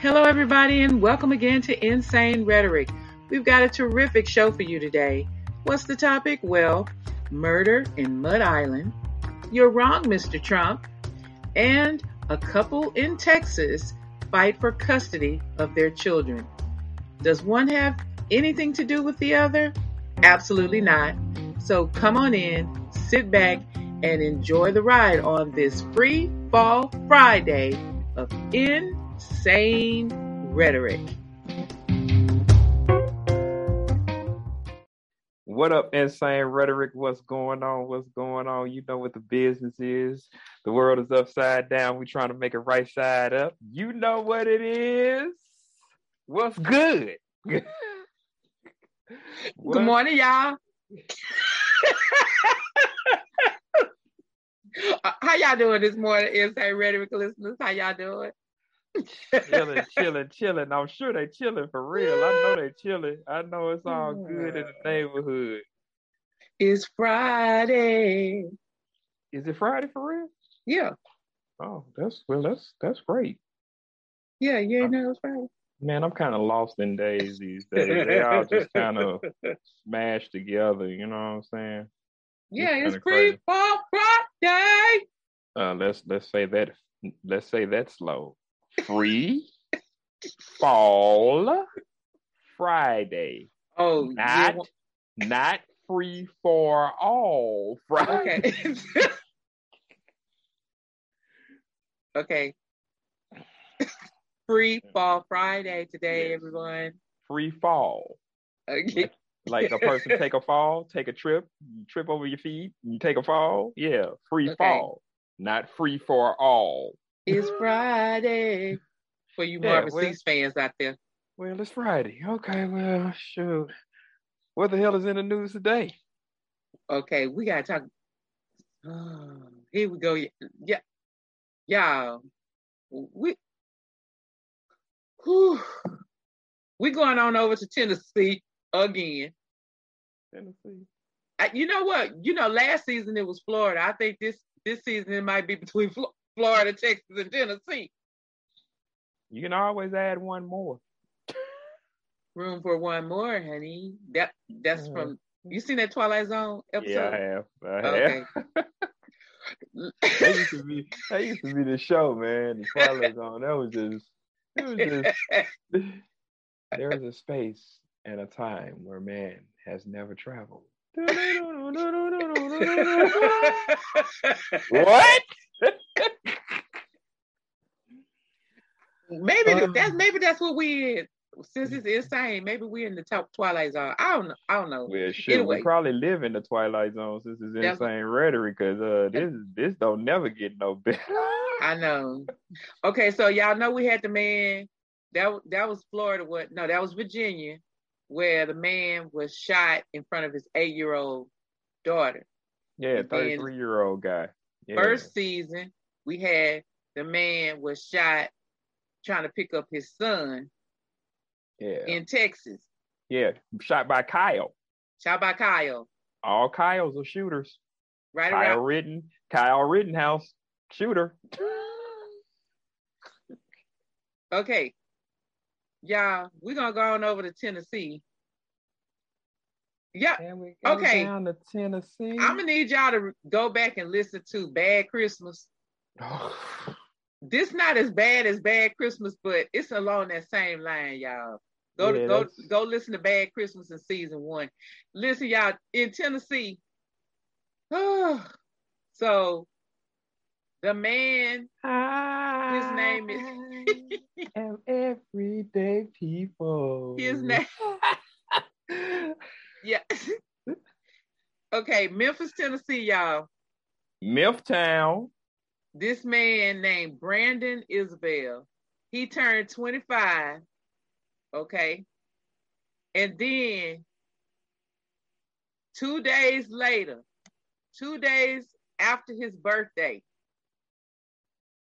Hello, everybody, and welcome again to Insane Rhetoric. We've got a terrific show for you today. What's the topic? Well, murder in Mud Island. You're wrong, Mr. Trump. And a couple in Texas fight for custody of their children. Does one have anything to do with the other? Absolutely not. So come on in, sit back, and enjoy the ride on this free fall Friday of insane rhetoric. What up, insane rhetoric? What's going on? What's going on? You know what the business is. The world is upside down. We're trying to make it right side up. You know what it is. What's good? Good morning, y'all. Uh, How y'all doing this morning, Insane Rhetoric listeners? How y'all doing? Chilling, chilling, chilling. I'm sure they chilling for real. I know they chilling. I know it's all good in the neighborhood. It's Friday. Is it Friday for real? Yeah, Oh, that's well. That's that's great. yeah, you ain't know it's Friday. Man, I'm kind of lost in days these days. They all just kind of smashed together. You know what I'm saying? Yeah, It's it's pre-fall Friday. Uh, let's let's say that let's say that slow. Free fall Friday, Oh, yeah, not not free for all Friday. okay. okay. Free fall Friday today, Yes. everyone. Free fall. Okay. Like a person take a fall, take a trip, trip over your feet, you take a fall. Yeah, free Okay. fall, not free for all. It's Friday for you Yeah, Marvin well- fans out there. Well, it's Friday. Okay, well, shoot. What the hell is in the news today? Okay, we gotta talk. Oh, here we go. Yeah, y'all. We, whew, we going on over to Tennessee again. Tennessee. I, you know what? You know, last season it was Florida. I think this this season it might be between Flo- Florida, Texas, and Tennessee. You can always add one more. Room for one more, honey. That that's Mhm. from you seen that Twilight Zone episode? Yeah, I have. I have. Okay. that used to be that used to be the show, man. The Twilight Zone. That was just it was just there is a space and a time where man has never traveled. what? Maybe Um, that's maybe that's what we in. Since it's insane, maybe we're in the top Twilight Zone. I don't know. I don't know. Well, shit, Anyway. we probably live in the Twilight Zone since it's That's- insane rhetoric, cause uh, this this don't never get no better. I know. Okay, so y'all know we had the man that that was Florida. What? No, that was Virginia, where the man was shot in front of his eight year old daughter. yeah, thirty three year old guy. Yeah. First season, we had the man was shot trying to pick up his son yeah, in Texas. yeah, shot by Kyle. Shot by Kyle. All Kyles are shooters. Right Kyle around. Ritten, Kyle Rittenhouse, shooter. Okay. Y'all, we're gonna go on over to Tennessee. Yeah, Can we go Okay. down to Tennessee? I'm gonna need y'all to go back and listen to Bad Christmas. This not as bad as Bad Christmas, but it's along that same line, y'all. Go Yeah, go that's- go listen to Bad Christmas in season one. Listen, y'all, in Tennessee. Oh, so the man, His name is- am everyday people. his name, yeah. okay, Memphis, Tennessee, y'all. Mifftown. This man named Brandon Isabelle. He turned 25. Okay. And then two days later, two days after his birthday,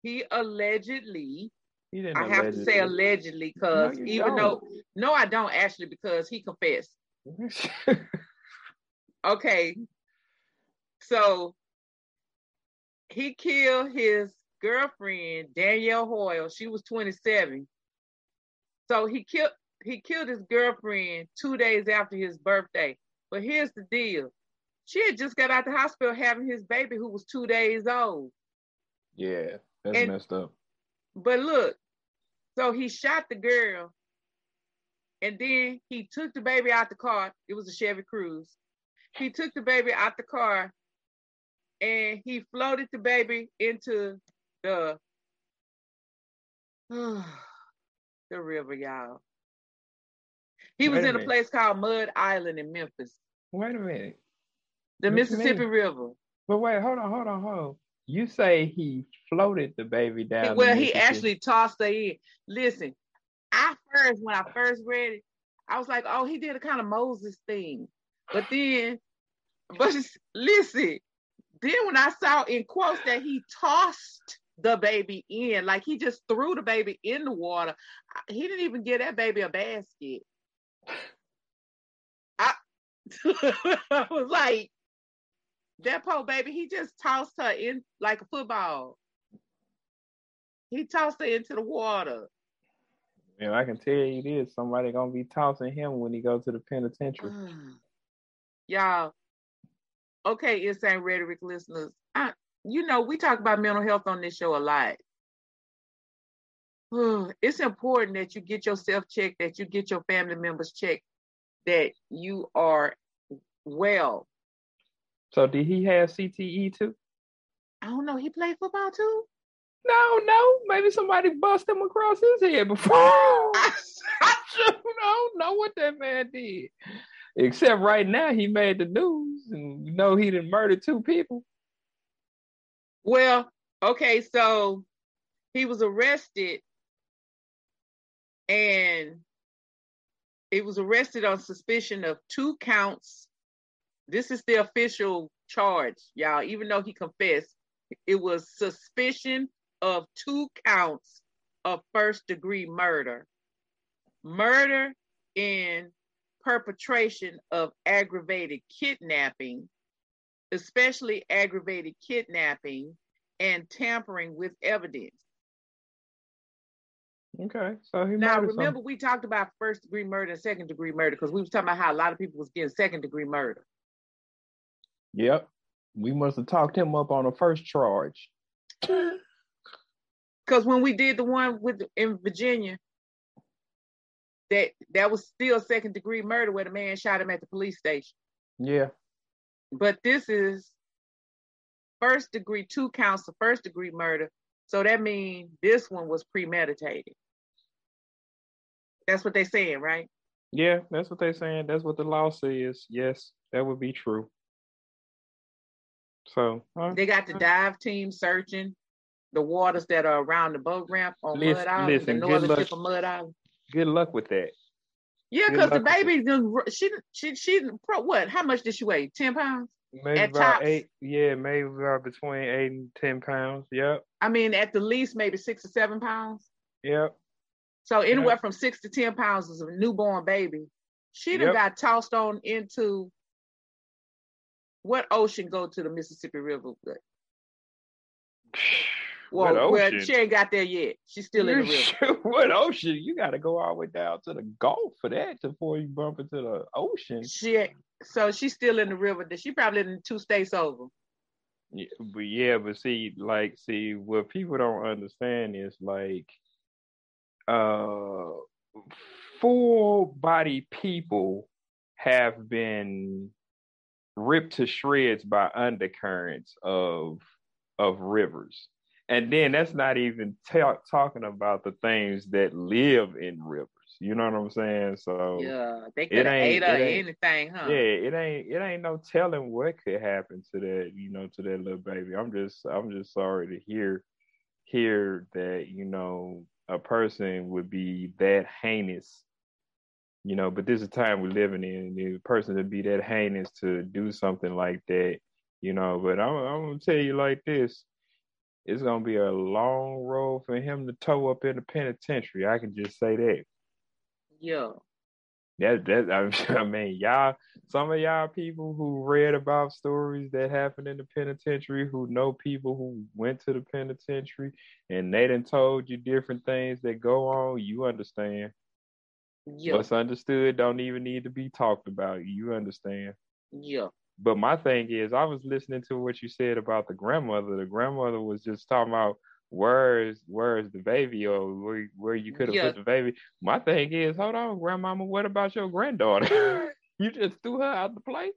he allegedly, He I have to say allegedly because No, even though, no, I don't actually because he confessed. Okay. So he killed his girlfriend, Danielle Hoyle. She was 27. So he killed he killed his girlfriend two days after his birthday. But here's the deal. She had just got out the hospital having his baby who was two days old. Yeah, that's And- messed up. But look, so he shot the girl, and then he took the baby out the car. It was a Chevy Cruze. He took the baby out the car, and he floated the baby into the the river, y'all. He was Wait a in a minute. place called Mud Island in Memphis, Wait a minute. the Mississippi? River. But wait, hold on, hold on, hold on. You say he floated the baby down. well, he actually tossed her in. Listen, I first when I first read it, I was like, oh, he did a kind of Moses thing. But then, but listen, then when I saw in quotes that he tossed the baby in, like he just threw the baby in the water, he didn't even give that baby a basket. I, I was like, that poor baby, he just tossed her in like a football. He tossed her into the water. Know, I can tell you this: somebody gonna be tossing him when he goes to the penitentiary. Y'all, okay, insane rhetoric listeners. I, you know, we talk about mental health on this show a lot. It's important that you get yourself checked, that you get your family members checked, that you are well. So did he have CTE too? I don't know. He played football too. No, no. Maybe somebody bust him across his head before. I don't know what that man did. Except right now, he made the news, and we know he didn't murder two people. Well, okay, so he was arrested and he was arrested on suspicion of two counts. This is the official charge, y'all. Even though he confessed, it was suspicion of two counts of first degree murder, murder in perpetration of aggravated kidnapping, especially aggravated kidnapping and tampering with evidence. Okay, so he Now, remember, we talked about first degree murder and second degree murder because we was talking about how a lot of people was getting second degree murder. Yep, we must have talked him up on the first charge. Because when we did the one with in Virginia, that that was still second degree murder where the man shot him at the police station. Yeah, But this is first degree, two counts of first degree murder. So that means this one was premeditated. That's what they're saying, right? yeah, that's what they're saying. That's what the law says. Yes, that would be true. So, uh, They got the dive team searching the waters that are around the boat ramp on Listen- Mud Island, listen, the northern tip of Mud Island. Good luck with that. Yeah, because the baby, done- she she she pro what? How much did she weigh? Ten pounds? Maybe At about tops. eight. Yeah, maybe about between eight and ten pounds. Yep, I mean, at the least, maybe six or seven pounds. yep. So anywhere from six to ten pounds is a newborn baby. She done Yep. got tossed on into what ocean go to the Mississippi River? What Well, well, ocean? she ain't got there yet. She's still in the river. what ocean? You got to go all the way down to the Gulf for that before you bump into the ocean. She so she's still in the river. She probably in two states over. Yeah, but yeah, but see, like, see, what people don't understand is like, uh, full body people have been ripped to shreds by undercurrents of of rivers, and then that's not even ta- talking about the things that live in rivers. You know what I'm saying? So Yeah, they could have ate ain't- anything, huh? yeah, it ain't it ain't no telling what could happen to that, you know, to that little baby. I'm just I'm just sorry to hear hear that, you know, a person would be that heinous. You know, but this is the time we're living in. The person to be that heinous to do something like that, you know. But I'm I'm gonna tell you like this. It's gonna be a long road for him to toe up in the penitentiary. I can just say that. Yeah. That that I, I mean, y'all, some of y'all people who read about stories that happened in the penitentiary, who know people who went to the penitentiary, and they done told you different things that go on. You understand? Yeah. What's understood don't even need to be talked about. You understand? Yeah. But my thing is, I was listening to what you said about the grandmother. The grandmother was just talking about where's where's the baby or where where you could have Yeah. put the baby. My thing is, hold on, grandmama, what about your granddaughter? you just threw her out the play.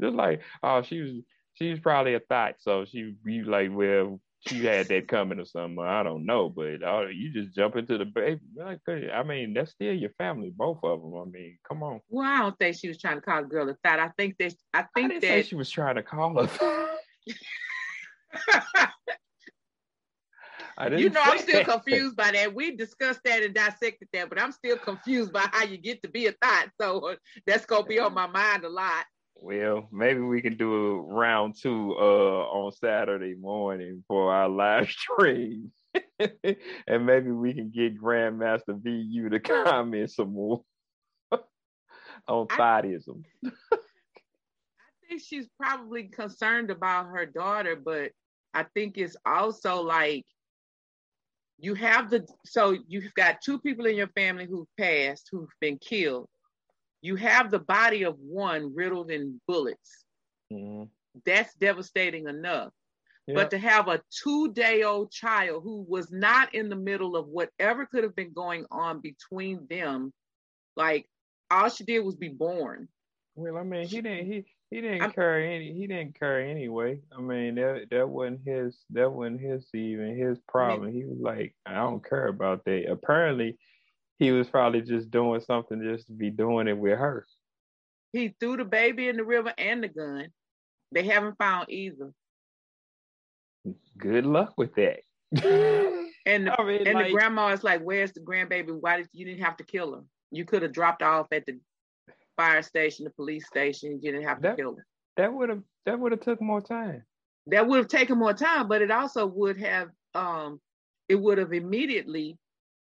Just like, oh, she was she was probably a thought, so she you like, well, she had that coming or something. I don't know, but oh, you just jump into the baby. Like, I mean, that's still your family, both of them. I mean, come on. Well, I don't think she was trying to call a girl a thought. I think that I I think say that she was trying to call her. I didn't you know I'm still that. confused by that. We discussed that and dissected that, but I'm still confused by how you get to be a thought. So uh, that's gonna be on my mind a lot. Well, maybe we can do a round two uh on Saturday morning for our live stream. and maybe we can get Grandmaster VU to comment some more on I- thoughtism. I think she's probably concerned about her daughter, but I think it's also like you have the so you've got two people in your family who've passed, who've been killed. You have the body of one riddled in bullets. Mhm. That's devastating enough. Yeah. But to have a two day old child who was not in the middle of whatever could have been going on between them, like all she did was be born. Well, I mean, he didn't he he didn't I'm- care any he didn't care anyway. I mean, that that wasn't his that wasn't his even his problem. He was like, I don't care about that. Apparently, he was probably just doing something just to be doing it with her. He threw the baby in the river and the gun. They haven't found either. Good luck with that. And the, I mean, and like, the grandma is like, "Where's the grandbaby? Why did you didn't have to kill her? You could have dropped off at the fire station, the police station. You didn't have to That- kill her. that would have that would have took more time. That would have taken more time, but it also would have um it would have immediately,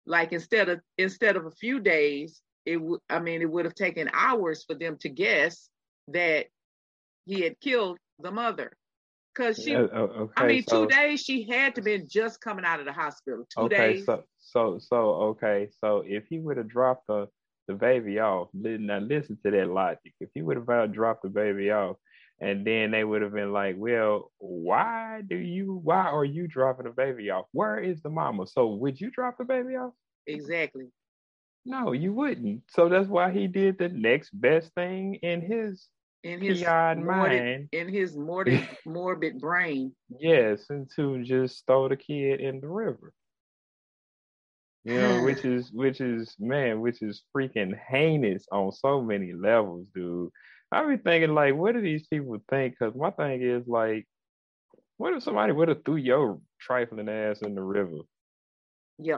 like instead of instead of a few days, it would I mean it would have taken hours for them to guess that he had killed the mother. Cause she Uh, okay, I mean, so, two days she had to been just coming out of the hospital. Two Okay, days. so so so okay, so if he would have dropped the the baby off, now listen to that logic. If he would have dropped the baby off, and then they would have been like, "Well, why do you? Why are you dropping the baby off? Where is the mama? So would you drop the baby off? exactly. No, you wouldn't. So that's why he did the next best thing in his In his morbid, mind. in his morbid, morbid brain. Yes, and to just throw the kid in the river. You know, which is which is man, which is freaking heinous on so many levels, dude. I be thinking like, what do these people think? Because my thing is like, what if somebody would have threw your trifling ass in the river? Yeah.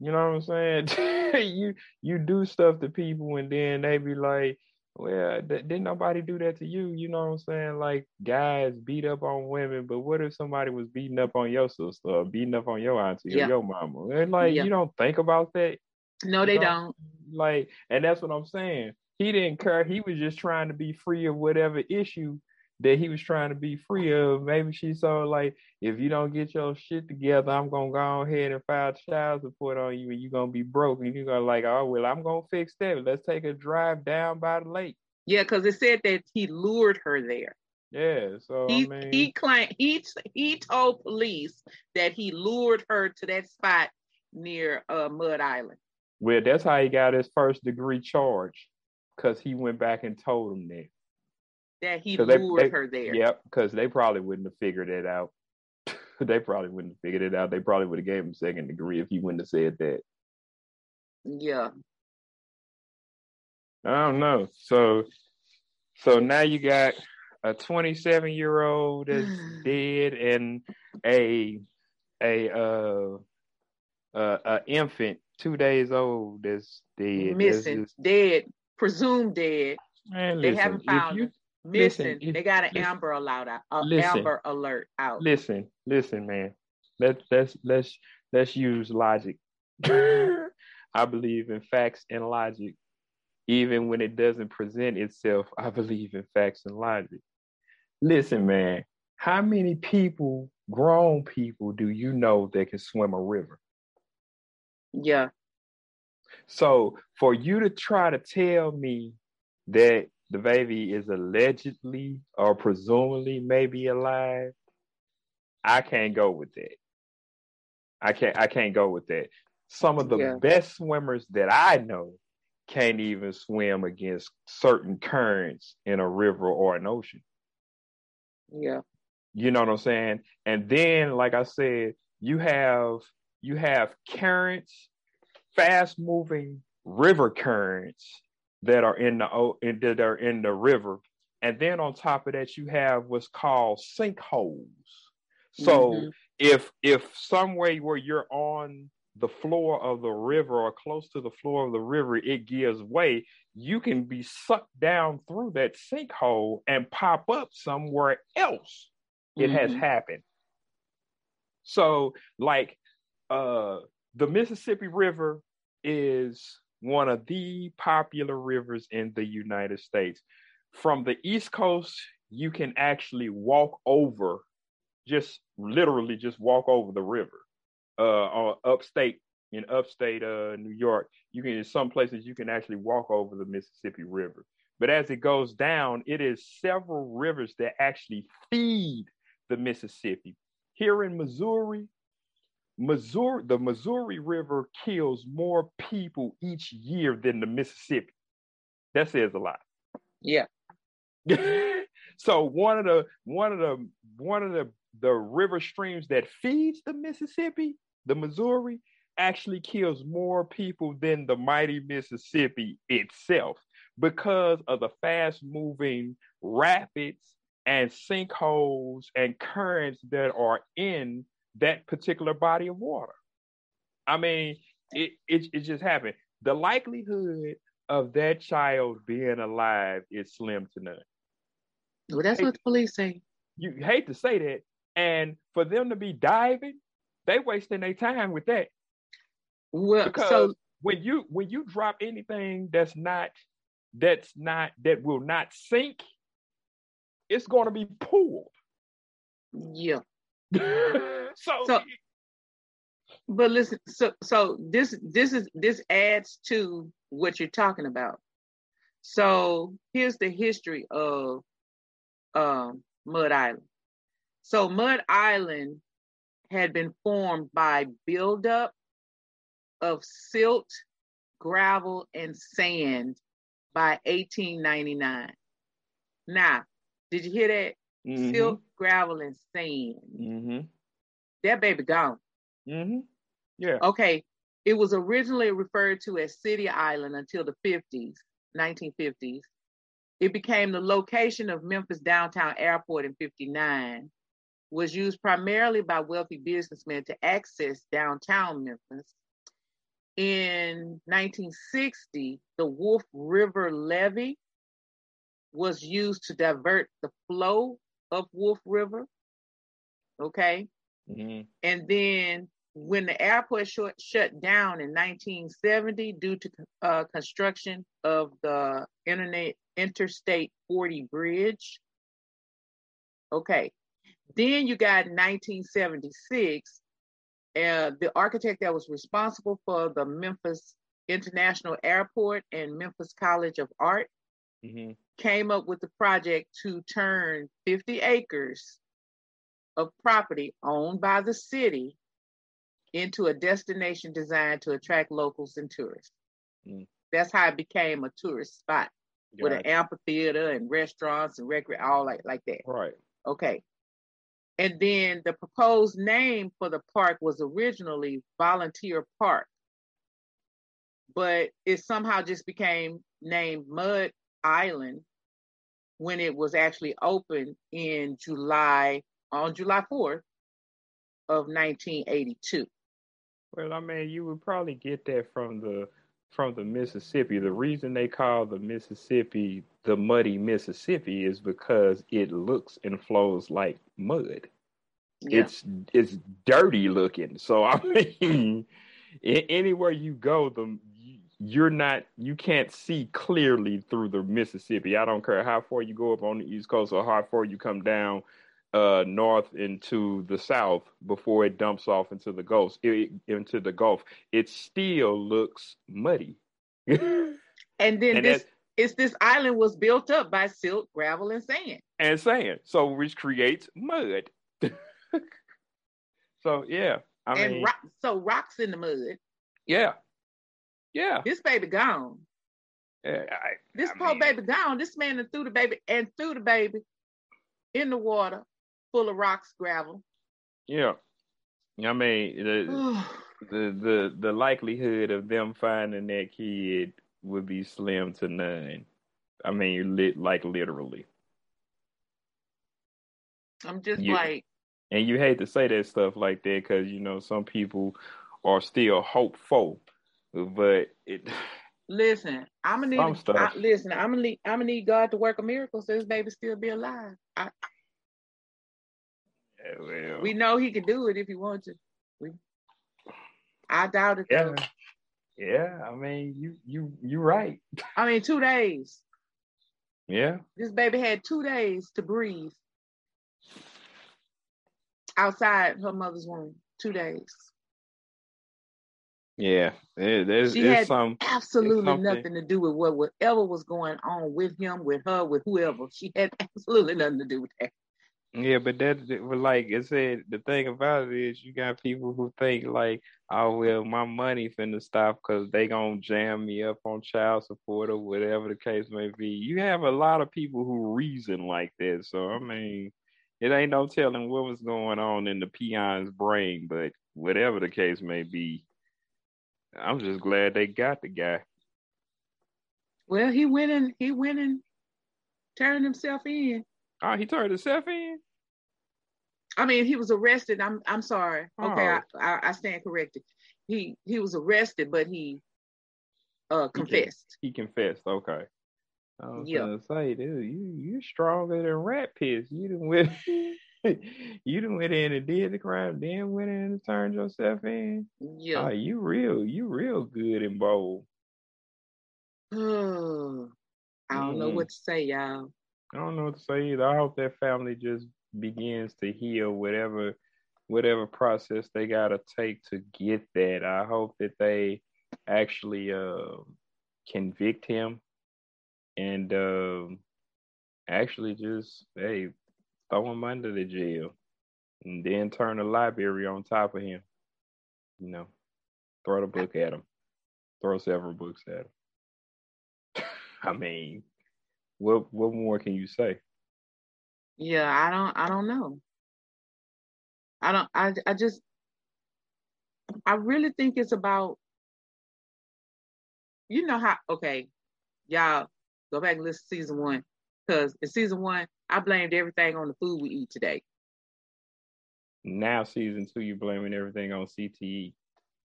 You know what I'm saying? you you do stuff to people and then they be like, well, th- didn't nobody do that to you? You know what I'm saying? Like guys beat up on women, but what if somebody was beating up on your sister or beating up on your auntie Yeah. or your mama? And like Yeah. you don't think about that. No, they don't. Like, and that's what I'm saying. He didn't care. He was just trying to be free of whatever issue that he was trying to be free of. Maybe she saw like, if you don't get your shit together, I'm gonna go ahead and file child support on you, and you're gonna be broke. And you're gonna like, oh well, I'm gonna fix that. Let's take a drive down by the lake. Yeah, because it said that he lured her there. Yeah. So He I mean, he claimed he he told police that he lured her to that spot near uh, Mud Island. well, that's how he got his first degree charge, because he went back and told him that. That he they- lured they- her there. Yep, because they probably wouldn't have figured it out. they probably wouldn't have figured it out. They probably would have gave him second degree if he wouldn't have said that. Yeah. I don't know. So, so now you got a 27 year old that's dead and a a uh uh a infant two days old that's dead. That's Missing, just- dead, presumed dead, man, They listen, haven't found you missing. Listen, if- they got an listen. amber alert out. Uh, Listen. amber alert out. listen, listen, man. Let's let's let's let's use logic. I believe in facts and logic. Even when it doesn't present itself, I believe in facts and logic. Listen, man, how many people, grown people, do you know that can swim a river? Yeah. So for you to try to tell me that the baby is allegedly or presumably maybe alive, I can't go with that. I can't I can't go with that. Some of the yeah. best swimmers that I know can't even swim against certain currents in a river or an ocean. Yeah. You know what I'm saying? And then, like I said, you have you have currents, fast moving river currents that are in the that are in the river. And then on top of that, you have what's called sinkholes. So mm-hmm. if if some way where you're on the floor of the river or close to the floor of the river, it gives way, you can be sucked down through that sinkhole and pop up somewhere else. It mm-hmm. has happened. So, like, uh, the Mississippi River is one of the popular rivers in the United States. From the East Coast, you can actually walk over, just literally just walk over the river uh, upstate in upstate uh, New York, you can in some places you can actually walk over the Mississippi River. But as it goes down, it is several rivers that actually feed the Mississippi. Here in Missouri, Missouri, the Missouri River kills more people each year than the Mississippi. That says a lot. Yeah. so one of the one of the one of the the river streams that feeds the Mississippi the Missouri actually kills more people than the mighty Mississippi itself because of the fast moving rapids and sinkholes and currents that are in that particular body of water. I mean, it, it, it just happened. The likelihood of that child being alive is slim to none. Well, that's hate, what the police say. You hate to say that. And for them to be diving they wasting their time with that. Well, because so when you when you drop anything that's not that's not that will not sink, it's going to be pulled. Yeah. so, so but listen so so this this is this adds to what you're talking about so here's the history of um, mud island so mud island had been formed by buildup of silt, gravel, and sand by 1899. Now, did you hear that? Mm-hmm. Silt, gravel, and sand. Mm-hmm. That baby gone. Mm-hmm. Yeah. Okay. It was originally referred to as City Island until the 50s, 1950s. It became the location of Memphis Downtown Airport in 59 was used primarily by wealthy businessmen to access downtown Memphis. In 1960, the Wolf River Levee was used to divert the flow of Wolf River. Okay. Mm-hmm. And then when the airport shut, shut down in 1970 due to uh, construction of the Internet Interstate 40 bridge. Okay, then you got 1976, uh, the architect that was responsible for the Memphis International Airport and Memphis College of Art mm-hmm. came up with the project to turn 50 acres of property owned by the city into a destination designed to attract locals and tourists. Mm. That's how it became a tourist spot with it. an amphitheater and restaurants and recre all like like that. Right. Okay. And then the proposed name for the park was originally Volunteer Park, but it somehow just became named Mud Island when it was actually opened in July, on July 4th of 1982. Well, I mean, you would probably get that from the from the Mississippi. The reason they call the Mississippi the muddy Mississippi is because it looks and flows like mud. Yeah. It's it's dirty looking. So I mean, anywhere you go, the you're not you can't see clearly through the Mississippi. I don't care how far you go up on the East Coast or how far you come down uh, north into the south before it dumps off into the Gulf. It, into the Gulf, it still looks muddy. and then And this it's this island was built up by silt, gravel, and sand. and sand, so which creates mud. so yeah, I and mean, rock, so rocks in the mud. yeah, yeah. This baby gone. yeah I, This I poor mean, baby gone. This man threw the baby and threw the baby in the water full of rocks, gravel. Yeah, I mean, the, the the the likelihood of them finding that kid would be slim to none. I mean, lit like literally. I'm just like, And you hate to say that stuff like that because you know some people are still hopeful, but it. listen, I'm gonna need. stuff. I, listen, I'm gonna need. I'm gonna need God to work a miracle so this baby still be alive. I, well, we know He can do it if He wants to. We, I doubt it. yeah, Though. yeah. I mean, you you you right. I mean, two days. Yeah, This baby had two days to breathe outside her mother's womb. Two days. Yeah. There, there's She had some. absolutely nothing to do with what whatever was going on with him, with her, with whoever. She had absolutely nothing to do with that. Yeah, but that, that- but like I said, the thing about it is you got people who think like, oh well, my money finna stop because they gonna jam me up on child support or whatever the case may be. You have a lot of people who reason like that. So I mean, it ain't no telling what was going on in the peon's brain, but whatever the case may be, I'm just glad they got the guy. Well, he went in, he went and turned himself in. Oh, he turned himself in. I mean, he was arrested. I'm I'm sorry. Okay, I, Oh. I, I stand corrected. He he was arrested, but he uh confessed. He confessed. Okay. I was Yeah. gonna say, dude, you you stronger than rat piss. You done went, you done went in and did the crime, then went in and turned yourself in. Yeah. Oh, you real, you real good and bold. I don't know Mm. what to say, y'all. I don't know what to say either. I hope that family just begins to heal whatever whatever process they gotta take to get that. I hope that they actually uh, convict him and um, actually just hey throw him under the jail and then turn the library on top of him. You know, throw the book at him, throw several books at him. I mean, what what more can you say? Yeah, I don't I don't know. I don't I I just I really think it's about you know how okay, y'all go back and listen to season one. Cause in season one, I blamed everything on the food we eat today. Now season two, you're blaming everything on CTE.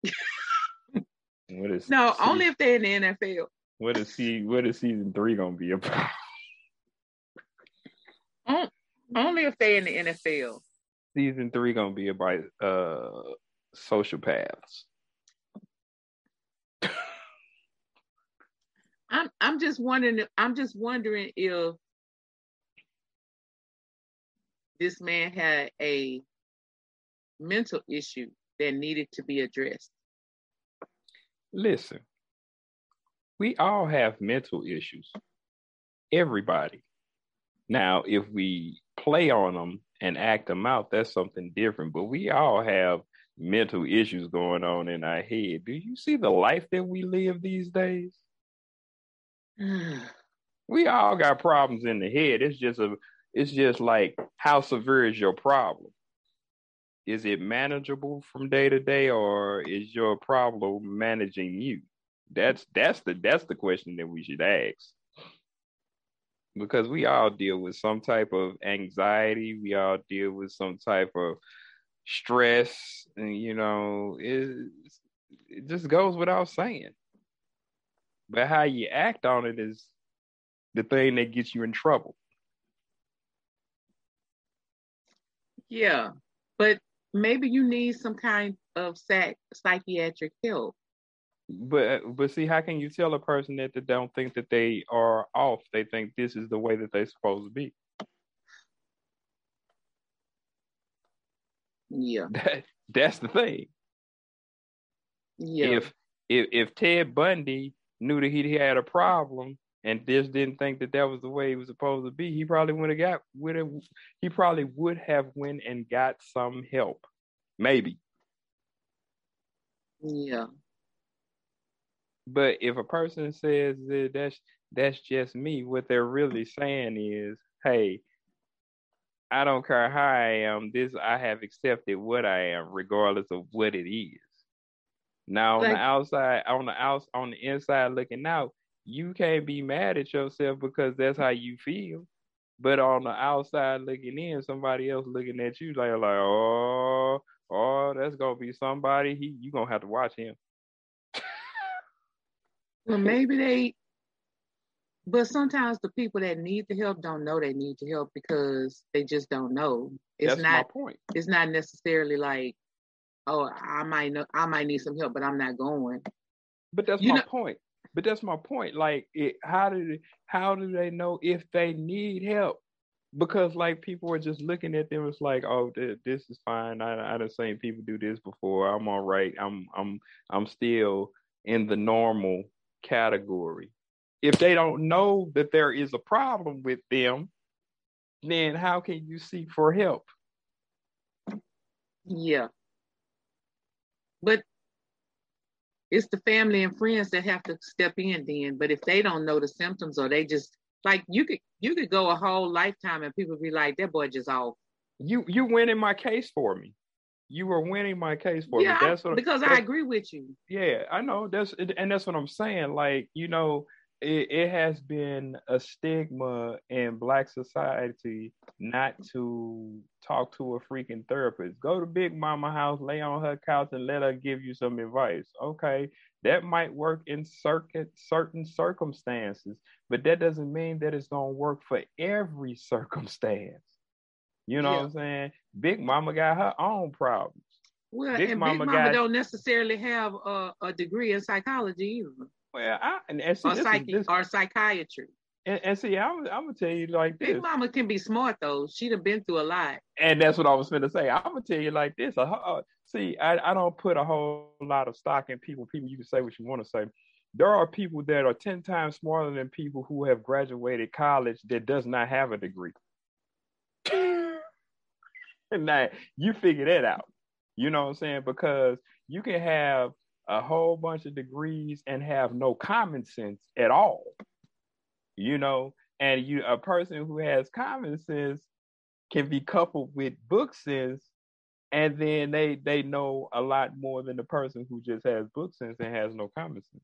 what is No, se- only if they're in the NFL. what is see what is season three gonna be about? Only if they're in the NFL. season three gonna be about uh sociopaths. I'm I'm just wondering I'm just wondering if this man had a mental issue that needed to be addressed. Listen, we all have mental issues. Everybody. Now, if we play on them and act them out, that's something different. But we all have mental issues going on in our head. Do you see the life that we live these days? we all got problems in the head. It's just a it's just like how severe is your problem? Is it manageable from day to day or is your problem managing you? That's that's the that's the question that we should ask. Because we all deal with some type of anxiety, we all deal with some type of stress, and you know, it, it just goes without saying. But how you act on it is the thing that gets you in trouble. Yeah, but maybe you need some kind of psych- psychiatric help. But but see, how can you tell a person that they don't think that they are off? They think this is the way that they're supposed to be. Yeah. That, that's the thing. Yeah. If if if Ted Bundy knew that he had a problem and just didn't think that that was the way he was supposed to be, he probably would have got would have he probably would have went and got some help, maybe. yeah. But if a person says that that's that's just me, what they're really saying is, hey, I don't care how I am. This I have accepted what I am, regardless of what it is. Now on the outside, on the outs, on the inside looking out, you can't be mad at yourself because that's how you feel. But on the outside looking in, somebody else looking at you like, like, oh, oh, that's gonna be somebody. He, you gonna have to watch him. Well, maybe they, but sometimes the people that need the help don't know they need the help because they just don't know. It's that's my not. point. It's not necessarily like, oh, I might know, I might need some help, but I'm not going. But that's You my know- point. But that's my point. Like, it, how do they, how do they know if they need help? Because like people are just looking at them. It's like, oh, th- this is fine. I I done seen people do this before. I'm all right. I'm I'm I'm still in the normal category. If they don't know that there is a problem with them, then how can you seek for help? Yeah. But it's the family and friends that have to step in then. But if they don't know the symptoms or they just like you could you could go a whole lifetime and people be like, that boy just off. You you winning my case for me. You were winning my case for yeah, me. That's what because I agree with you. Yeah, I know. That's and that's what I'm saying. Like, you know, it, it has been a stigma in black society not to talk to a freaking therapist. Go to Big Mama house, lay on her couch, and let her give you some advice. Okay, that might work in certain certain circumstances, but that doesn't mean that it's gonna work for every circumstance. You know Yeah. what I'm saying? Big Mama got her own problems. Well, Big and Mama Big Mama got- don't necessarily have a, a degree in psychology either, Well, I and, and see, or this is- this- or psychiatry. And, and see, I'm, I'm gonna tell you like this, Big Mama can be smart though. She'd have been through a lot. and that's what I was gonna say. I'm gonna tell you like this. Uh, uh, see, I, I don't put a whole lot of stock in people. People, you can say what you want to say. There are people that are ten times smarter than people who have graduated college that does not have a degree. and now you figure that out. You know what I'm saying? Because you can have a whole bunch of degrees and have no common sense at all. You know, and you a person who has common sense can be coupled with book sense, and then they they know a lot more than the person who just has book sense and has no common sense.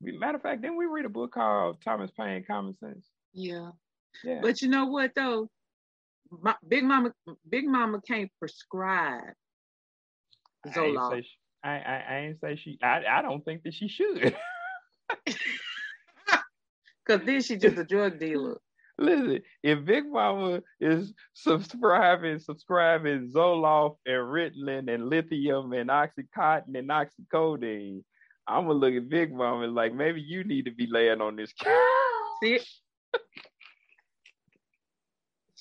Matter of fact, didn't we read a book called Thomas Paine Common Sense? Yeah. Yeah. But you know what though? My, Big Mama Big Mama can't prescribe Zoloft. she, I, I I ain't say she. I I don't think that she should. Cause then she just a drug dealer. Listen, if Big Mama is subscribing, subscribing Zoloft and Ritalin and lithium and Oxycontin and oxycodone, I'm gonna look at Big Mama like maybe you need to be laying on this couch. See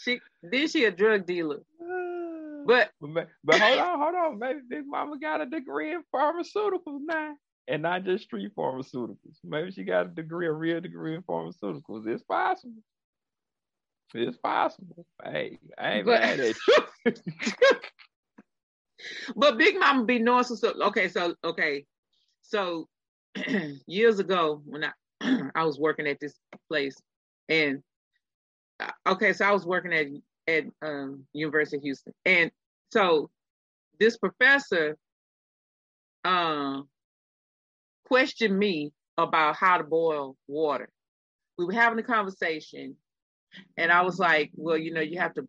she then she a drug dealer. But But, hold on, hold on. Maybe Big Mama got a degree in pharmaceuticals now, and not just street pharmaceuticals. Maybe she got a degree, a real degree in pharmaceuticals. It's possible. It's possible. Hey, I ain't But- mad at you. but Big Mama be knowing some stuff. Okay, so okay. So years ago when I I was working at this place and uh, okay, so I was working at at um, University of Houston, and so this professor um questioned me about how to boil water. We were having a conversation, and I was like, "Well, you know, you have to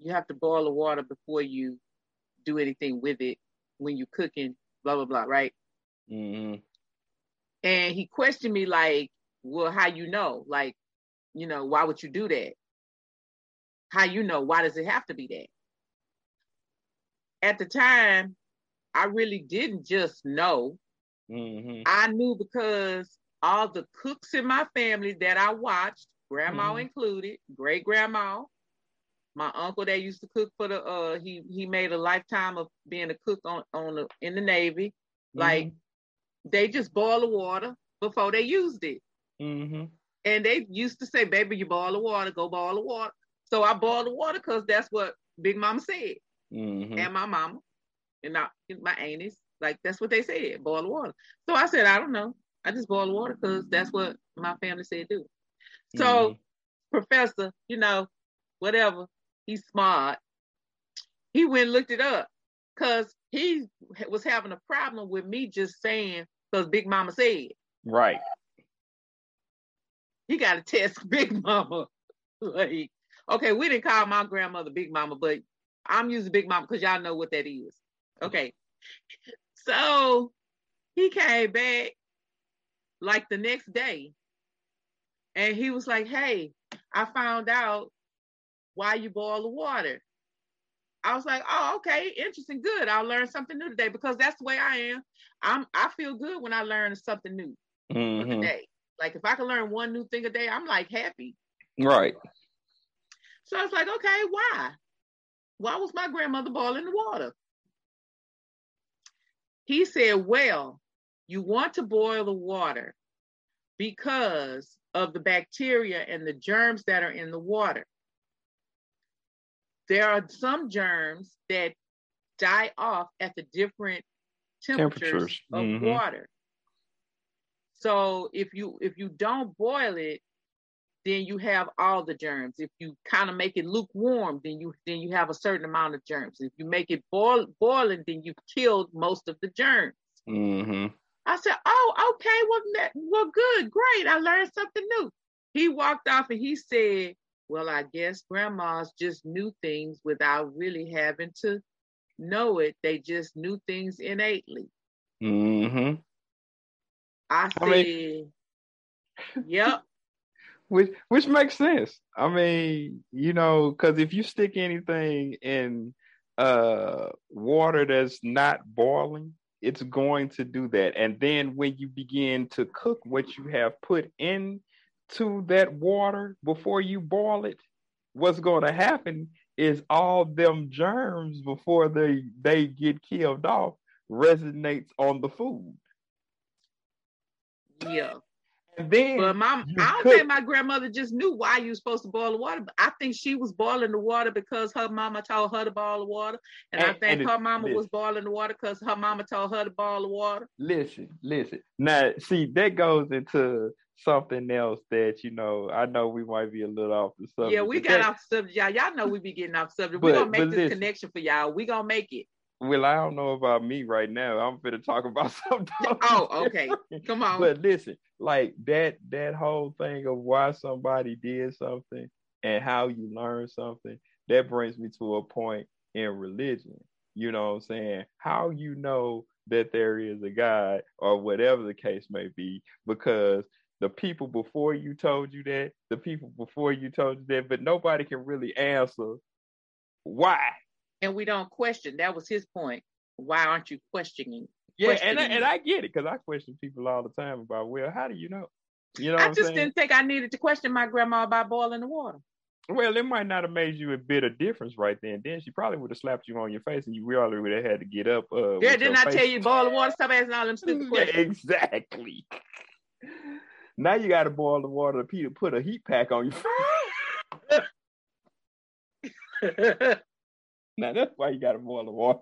you have to boil the water before you do anything with it when you're cooking." Blah blah blah, right? Mhm. And he questioned me like, "Well, how you know? Like, you know, why would you do that? How you know? Why does it have to be that?" At the time, I really didn't just know. Mhm. I knew because all the cooks in my family that I watched, grandma Mhm. included, great grandma, My uncle that used to cook for the uh he he made a lifetime of being a cook on on the in the Navy. Mm-hmm. Like they just boil the water before they used it. Mm-hmm. And they used to say, baby, you boil the water, go boil the water. So I boiled the water because that's what Big Mama said. Mm-hmm. And my mama and not my aunties. Like that's what they said, boil the water. So I said, I don't know. I just boil the water because that's what my family said do. So mm-hmm. professor, you know, whatever, he's smart. He went and looked it up because he was having a problem with me just saying because Big Mama said. Right. He got to test Big Mama. like, okay, we didn't call my grandmother Big Mama, but I'm using Big Mama because y'all know what that is. Okay. So he came back like the next day and he was like, Hey, I found out why you boil the water. I was like, oh, okay, interesting, good. I'll learn something new today because that's the way I am. I'm I feel good when I learn something new mm-hmm. a day. Like if I can learn one new thing a day, I'm like happy. Right. So I was like, okay, why? Why was my grandmother boiling the water? He said, well, you want to boil the water because of the bacteria and the germs that are in the water there are some germs that die off at the different temperatures, temperatures. of mm-hmm. water. So if you if you don't boil it, then you have all the germs. If you kind of make it lukewarm, then you then you have a certain amount of germs. If you make it boil boiling, then you've killed most of the germs. Mm-hmm. I said, "Oh, okay. Well, well, good, great. I learned something new." He walked off and he said, well, I guess grandmas just knew things without really having to know it. They just knew things innately. Mm-hmm. I said, I mean, yep. Which which makes sense. I mean, you know, because if you stick anything in uh water that's not boiling, it's going to do that. And then when you begin to cook what you have put in to that water before you boil it, what's going to happen is all them germs before they they get killed off resonates on the food. Yeah. And then but my I don't cook. think my grandmother just knew why you were supposed to boil the water. But I think she was boiling the water because her mama told her to boil the water. And, and I think and her mama listen, was boiling the water because her mama told her to boil the water. Listen, listen. Now see that goes into something else that you know. I know we might be a little off the subject. Yeah, we got that, off the subject, y'all. Y'all know we be getting off the subject. We're gonna make this listen, connection for y'all. We gonna make it. Well, I don't know about me right now. I'm gonna talk about something. oh, okay. Come on. But listen, like that that whole thing of why somebody did something and how you learn something, that brings me to a point in religion. You know what I'm saying? How you know that there is a God or whatever the case may be, because the people before you told you that, the people before you told you that, but nobody can really answer why. And we don't question. That was his point. Why aren't you questioning? Yeah, questioning and I, and I get it because I question people all the time about well, how do you know? You know, I just didn't think I needed to question my grandma about boiling the water. Well, it might not have made you a bit of difference right then. Then she probably would have slapped you on your face, and you really would have had to get up. Uh, yeah, didn't I face. tell you boil the water? Stop asking all them stupid questions. Yeah, exactly. Now you got to boil the water to put a heat pack on you. now that's why you got to boil the water.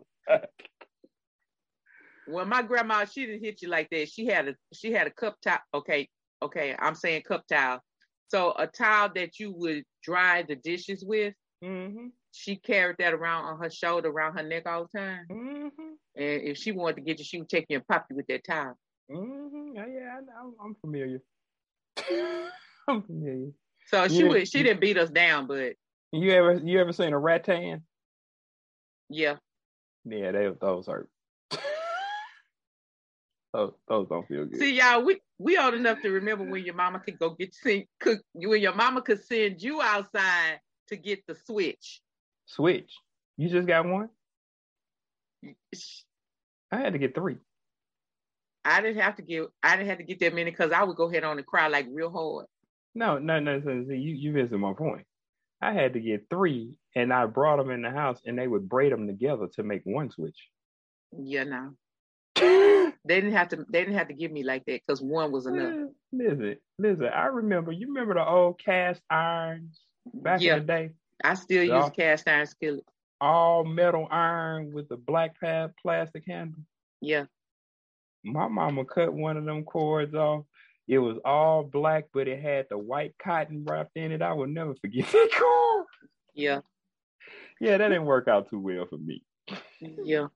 well, my grandma, she didn't hit you like that. She had a she had a cup towel. Okay, okay, I'm saying cup towel. So a towel that you would dry the dishes with. Mm-hmm. She carried that around on her shoulder, around her neck all the time. Mm-hmm. And if she wanted to get you, she would take you and pop you with that towel. Mm-hmm. Yeah, yeah, I, I'm familiar. I'm familiar. So she would, she didn't beat us down, but you ever you ever seen a rattan? Yeah. Yeah, they those hurt. those those don't feel good. See, y'all, we we old enough to remember when your mama could go get send, cook when your mama could send you outside to get the switch. Switch. You just got one. I had to get three. I didn't have to get I didn't have to get that many because I would go ahead on and cry like real hard. No, no, no. So, see, you you missing my point. I had to get three, and I brought them in the house, and they would braid them together to make one switch. Yeah, no. they didn't have to. They didn't have to give me like that because one was enough. Listen, listen. I remember. You remember the old cast irons back Yeah. in the day? I still Yeah. use cast iron skillet. All metal iron with the black pad plastic handle. Yeah, My mama cut one of them cords off. It was all black, but it had the white cotton wrapped in it. I will never forget that cord. yeah, Yeah, that didn't work out too well for me. yeah.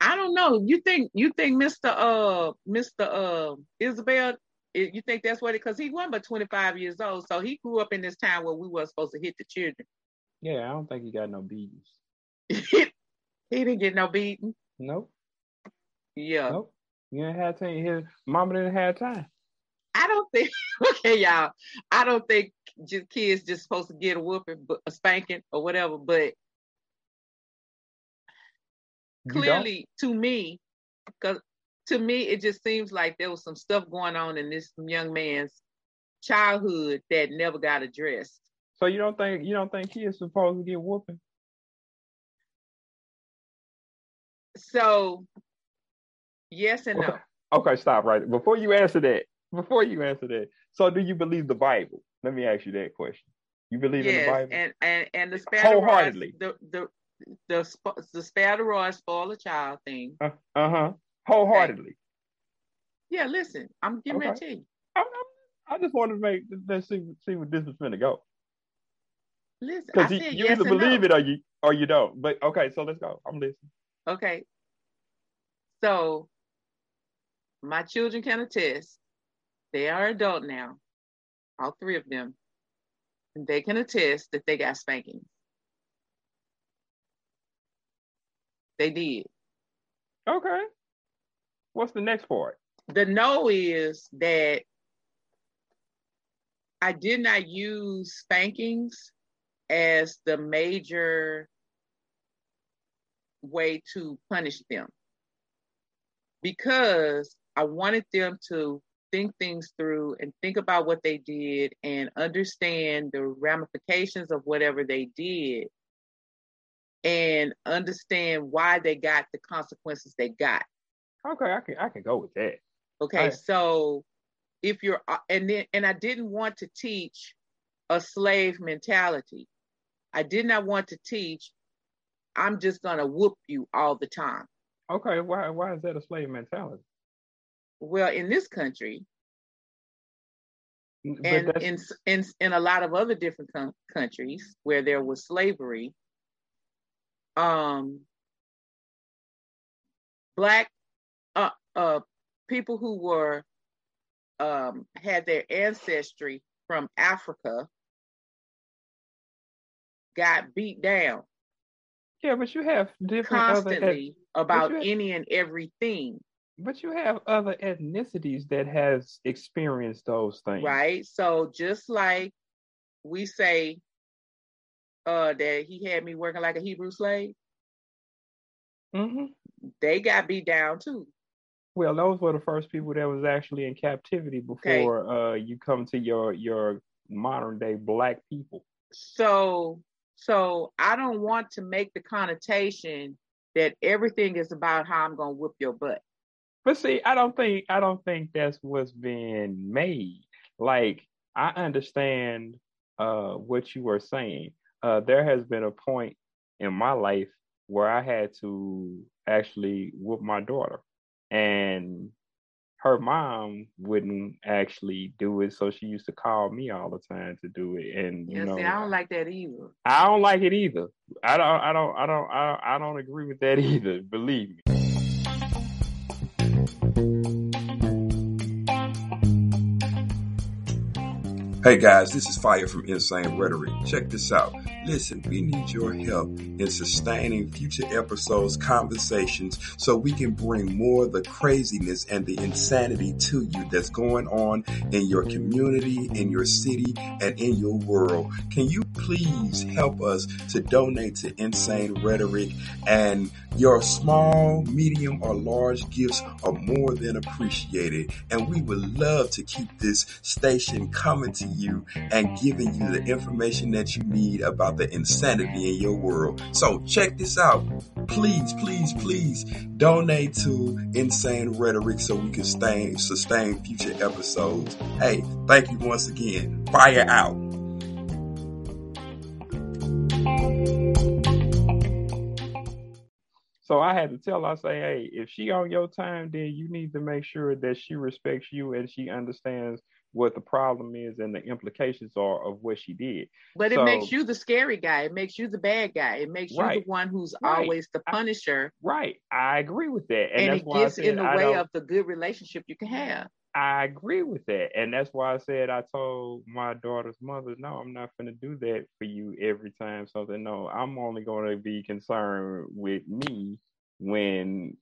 I don't know. You think you think Mr. Uh Mr. Uh Isabelle? eh, You think that's what it? Because he wasn't but twenty five years old, so he grew up in this time where we weren't supposed to hit the children. Yeah, I don't think he got no beatings. he didn't get no beating. Nope, Yeah, nope. You didn't have time. His mama didn't have time. I don't think. Okay, y'all. I don't think just kids just supposed to get a whooping, but a spanking or whatever. But You don't? clearly, to me, because to me, it just seems like there was some stuff going on in this young man's childhood that never got addressed. So you don't think you don't think kids supposed to get whooping? So, yes and no. Okay. Okay, stop right before you answer that. Before you answer that, so do you believe the Bible? Let me ask you that question. You believe in the Bible? and and and the spare Wholeheartedly. the the the the rod spoil a child thing. Uh huh. Wholeheartedly. Yeah, listen, I'm giving Okay. to you. I'm, I'm, I just wanted to make let's see see where this is going to go. Listen, Because you, you yes either believe no. it or you or you don't. But okay, so let's go. I'm listening. Okay. So my children can attest. They are adult now, all three of them. And they can attest that they got spankings. They did. Okay. What's the next part? The no is that I did not use spankings as the major way to punish them because I wanted them to think things through and think about what they did and understand the ramifications of whatever they did and understand why they got the consequences they got. Okay, I can I can go with that. Okay, Right. so if you're uh, and then and I didn't want to teach a slave mentality. I did not want to teach I'm just gonna whoop you all the time. Okay, why why is that a slave mentality? Well, in this country But and in in in a lot of other different com- countries where there was slavery, um, black uh, uh, people who were um, had their ancestry from Africa got beat down yeah, but you have different other constantly about you- any and everything, but you have other ethnicities that has experienced those things. right? So just like we say uh, that he had me working like a Hebrew slave, hmm they got beat down too. Well, those were the first people that was actually in captivity Okay. before uh, you come to your your modern day black people. So so I don't want to make the connotation that everything is about how I'm gonna whoop your butt. But see, I don't think I don't think that's what's being made. Like I understand uh, what you were saying. Uh, there has been a point in my life where I had to actually whoop my daughter, and her mom wouldn't actually do it, so she used to call me all the time to do it. And Yeah, you know, see, I don't like that either. I don't like it either. I don't. I don't. I don't. I don't, I don't agree with that either. Believe me. Hey guys, this is Fire from Insane Rhetoric. Check this out. Listen, we need your help in sustaining future episodes, conversations, so we can bring more of the craziness and the insanity to you that's going on in your community, in your city, and in your world. Can you please help us to donate to Insane Rhetoric? And your small, medium, or large gifts are more than appreciated. And we would love to keep this station coming to you and giving you the information that you need about the insanity in your world. So check this out. Please, please, please donate to Insane Rhetoric so we can stay, sustain future episodes. Hey, thank you once again. Fire out. So I had to tell her, I say, hey, if she on your time, then you need to make sure that she respects you and she understands what the problem is and the implications are of what she did. But so, it makes you the scary guy. It makes you the bad guy. It makes you right, the one who's right. always the punisher. I, right. I agree with that. And, and it gets in the way of the good relationship you can have. I agree with that. And that's why I said I told my daughter's mother, no, I'm not going to do that for you every time something. No, I'm only going to be concerned with me when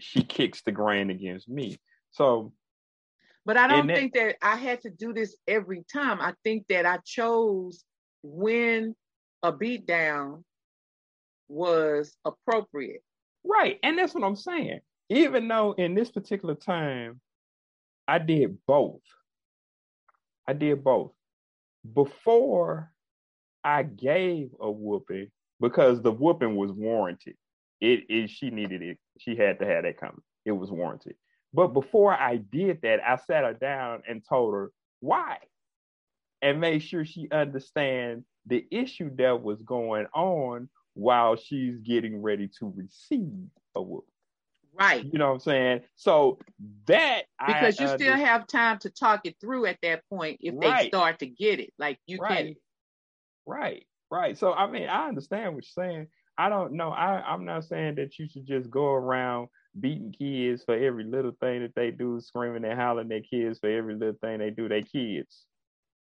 she kicks the grain against me. So, but I don't think that, I had to do this every time. I think that I chose when a beatdown was appropriate. Right. And that's what I'm saying. Even though in this particular time, I did both. I did both. Before I gave a whooping, because the whooping was warranted. It is she needed it. She had to have that coming. It was warranted. But before I did that, I sat her down and told her why. And made sure she understand the issue that was going on while she's getting ready to receive a whoop. Right. You know what I'm saying? So that because I, you still have time to talk it through at that point if right. they start to get it. Like you right. can Right. Right. So I mean, I understand what you're saying. I don't know. I, I'm not saying that you should just go around beating kids for every little thing that they do, screaming and hollering their kids for every little thing they do. They kids.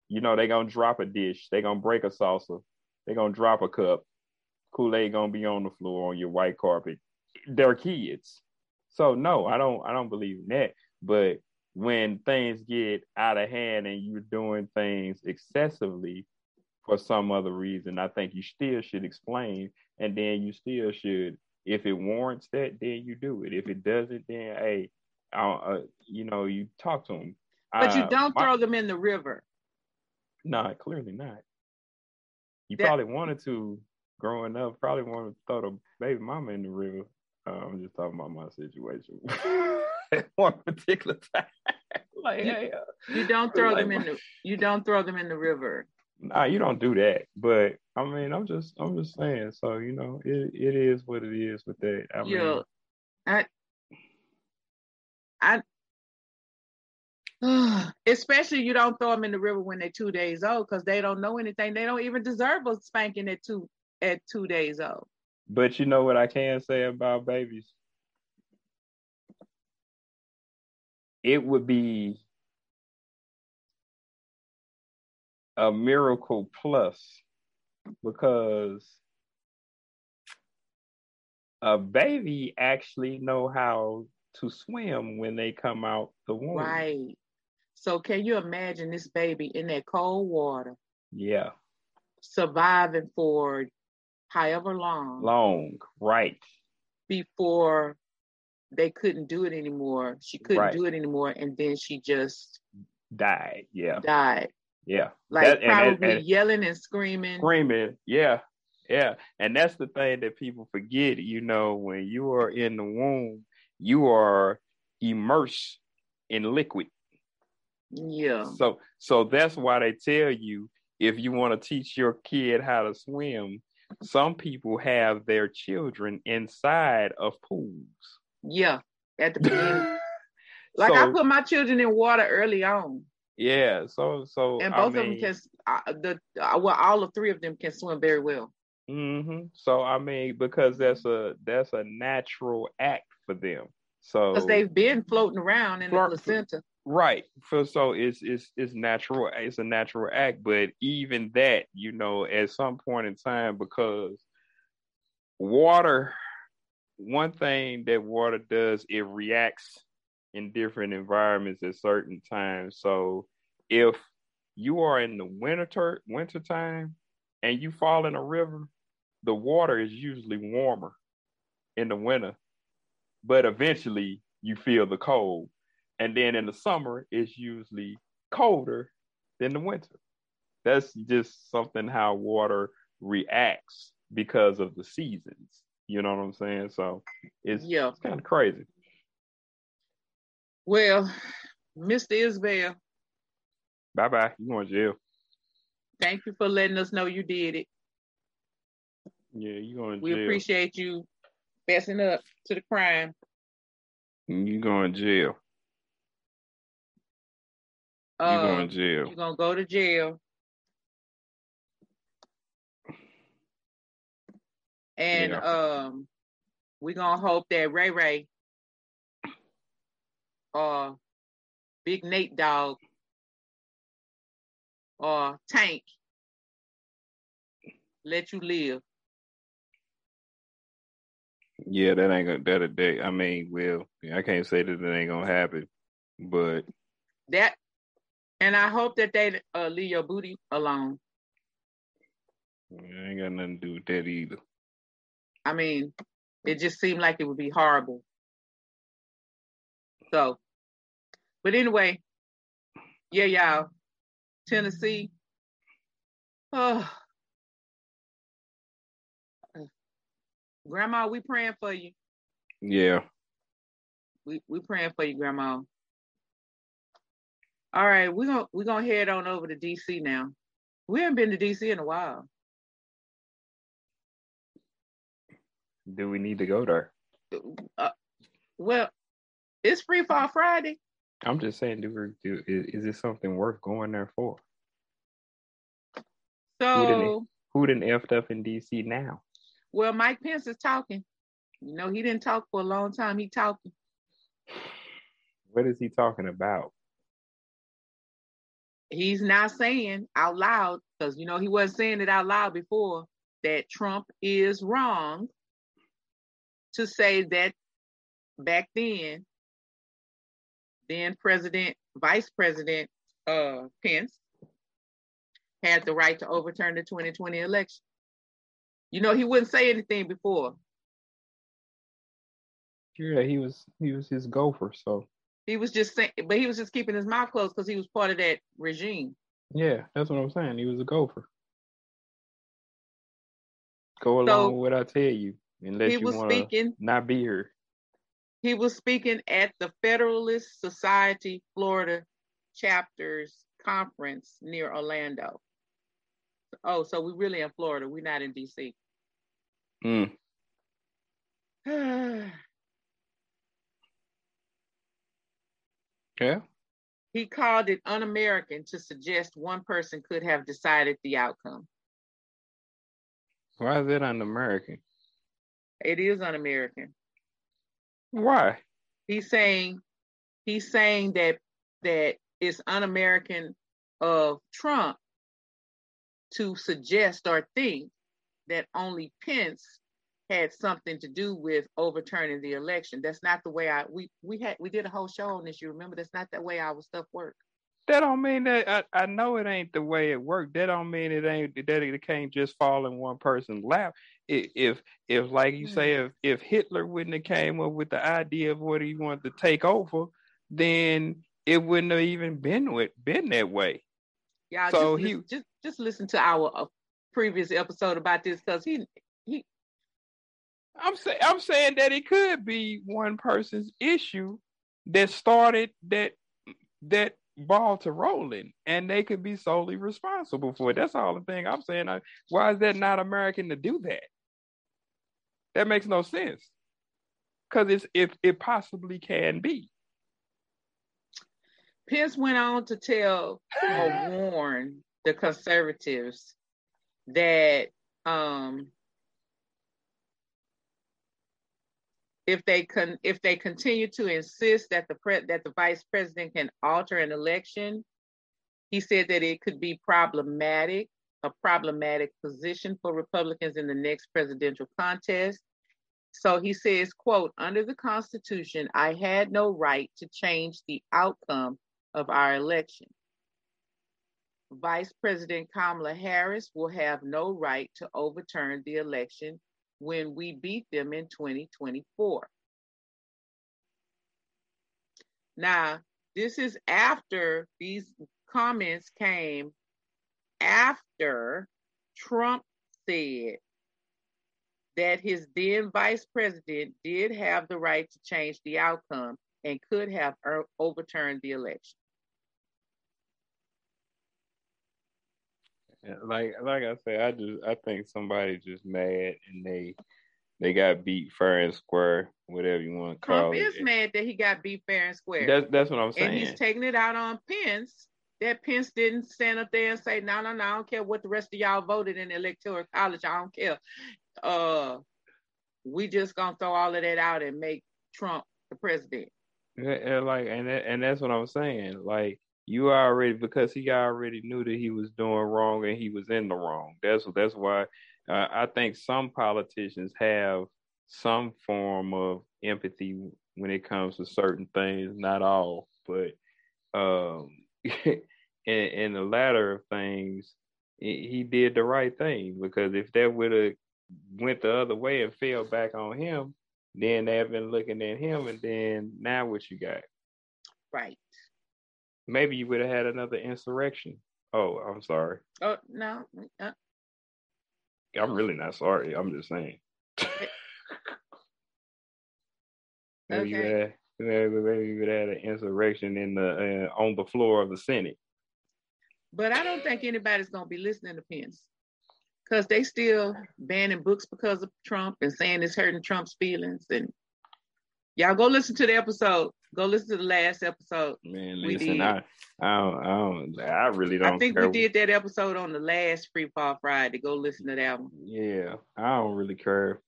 You know, they gonna drop a dish, they gonna break a saucer, they gonna drop a cup. Kool-Aid gonna be on the floor on your white carpet. They're kids. So no, I don't I don't believe in that. But when things get out of hand and you're doing things excessively for some other reason, I think you still should explain and then you still should if it warrants that, then you do it. If it doesn't, then hey, uh, you know, you talk to them. But you don't throw them in the river. No, nah, clearly not. You that, probably wanted to growing up. Probably wanted to throw the baby mama in the river. Uh, I'm just talking about my situation. one particular time. like, you, hey, uh, you don't throw like them in the you don't throw them in the river. Nah, you don't do that. But I mean, I'm just I'm just saying. So you know, it, it is what it is with that. I mean, I I especially you don't throw them in the river when they're two days old because they don't know anything. They don't even deserve a spanking at two at two days old. But you know what I can say about babies? It would be a miracle plus because a baby actually know how to swim when they come out the womb. Right. So can you imagine this baby in that cold water? Yeah. Surviving for however long. Long, right. Before they couldn't do it anymore. She couldn't right. do it anymore. And then she just died. Yeah. Died. Yeah. Like that, probably and, and yelling and screaming. Screaming. Yeah. Yeah. And that's the thing that people forget. You know, when you are in the womb, you are immersed in liquid. Yeah. So so that's why they tell you if you want to teach your kid how to swim, some people have their children inside of pools. Yeah, at the beginning. like so, I put my children in water early on. Yeah, so so and both I mean, of them can uh, the uh, well all of three of them can swim very well. Mm-hmm. So I mean, because that's a that's a natural act for them. So because they've been floating around in the placenta. Right. For so it's it's it's natural. It's a natural act, but even that, you know, at some point in time, because water, one thing that water does, it reacts in different environments at certain times. So if you are in the winter winter time and you fall in a river, the water is usually warmer in the winter, but eventually you feel the cold. And then in the summer, it's usually colder than the winter. That's just something how water reacts because of the seasons. You know what I'm saying? So it's, Yeah. it's kind of crazy. Well, Mr. Isbell, Bye bye. You going to jail? thank you for letting us know you did it. Yeah, you going to We jail. We appreciate you fessing up to the crime. you going to jail. You Uh, going to jail. You're gonna go to jail. And Yeah. um we're gonna hope that Ray Ray uh Big Nate Dog or Tank let you live. Yeah, that ain't gonna that a day. I mean, well, I can't say that it ain't gonna happen, but That and I hope that they uh, leave your booty alone. it ain't got nothing to do with that either. I mean, it just seemed like it would be horrible. So, but anyway, yeah, y'all, Tennessee. Oh, Grandma, we praying for you. Yeah. We we praying for you, Grandma. All right, we're gonna we're gonna head on over to DC now. We haven't been to DC in a while. Do we need to go there? Uh, well, it's Free Fall Friday. I'm just saying, do we do is, is this something worth going there for? So Who done effed up in DC now? Well, Mike Pence is talking. You know, he didn't talk for a long time. He talking. What is he talking about? He's not saying out loud because you know he wasn't saying it out loud before that Trump is wrong to say that back then, then President, Vice President uh, Pence had the right to overturn the 2020 election. You know, he wouldn't say anything before. Yeah, he was he was his gopher, so He was just saying, but he was just keeping his mouth closed because he was part of that regime. yeah, that's what I'm saying. He was a gopher. Go along So, with what I tell you, unless you want to not be here. He was speaking at the Federalist Society Florida chapters conference near Orlando. Oh, so we're really in Florida. We're not in DC. Mm. Yeah. he called it un-American to suggest one person could have decided the outcome. Why is it un-American? It is un-American. Why? He's saying he's saying that that it's un-American of Trump to suggest or think that only Pence had something to do with overturning the election. That's not the way I we we had we did a whole show on this. You remember? That's not the way our stuff works. That don't mean that I, I know it ain't the way it worked. That don't mean it ain't that it can't just fall in one person's lap. If if like you say if if Hitler wouldn't have came up with the idea of what he wanted to take over, then it wouldn't have even been with been that way. Y'all So just, he- just just listen to our uh, previous episode about this because he he I'm saying I'm saying that it could be one person's issue that started that that ball to rolling, and they could be solely responsible for it. That's all the thing I'm saying. I, why is that not American to do that? That makes no sense. Because it's if it possibly can be. Pence went on to tell or warn the conservatives that um, if they con if they continue to insist that the pre- that the vice president can alter an election, he said that it could be problematic, a problematic position for Republicans in the next presidential contest. So he says, quote, under the Constitution, I had no right to change the outcome of our election. Vice President Kamala Harris will have no right to overturn the election when we beat them in 2024. Now, this is after these comments came after Trump said that his then vice president did have the right to change the outcome and could have er- overturned the election. like like I said, I just I think somebody just mad and they they got beat fair and square, whatever you want to call it. Trump it. is mad that he got beat fair and square. That's that's what I'm saying. and he's taking it out on Pence. That Pence didn't stand up there and say, "No, no, no, I don't care what the rest of y'all voted in the electoral college. I don't care. Uh, we just gonna throw all of that out and make Trump the president." And like and that, and that's what I'm saying. Like you already because he already knew that he was doing wrong and he was in the wrong. That's that's why uh, I think some politicians have some form of empathy when it comes to certain things. Not all, but um, in, in the latter of things, he, did the right thing because if that would have went the other way and fell back on him, then they've been looking at him, and then now what you got? Right. Maybe you would have had another insurrection. Oh, I'm sorry. Oh no. Uh, I'm really not sorry. I'm just saying. maybe you Okay. would have, maybe, maybe you would have had an insurrection in the uh, on the floor of the Senate. But I don't think anybody's gonna be listening to Pence because they still banning books because of Trump and saying it's hurting Trump's feelings. And y'all go listen to the episode. Go listen to the last episode. Man, listen. I, I don't, I don't, I really don't. I think care. we did that episode on the last Free Fall Friday. Go listen to that one. Yeah, I don't really care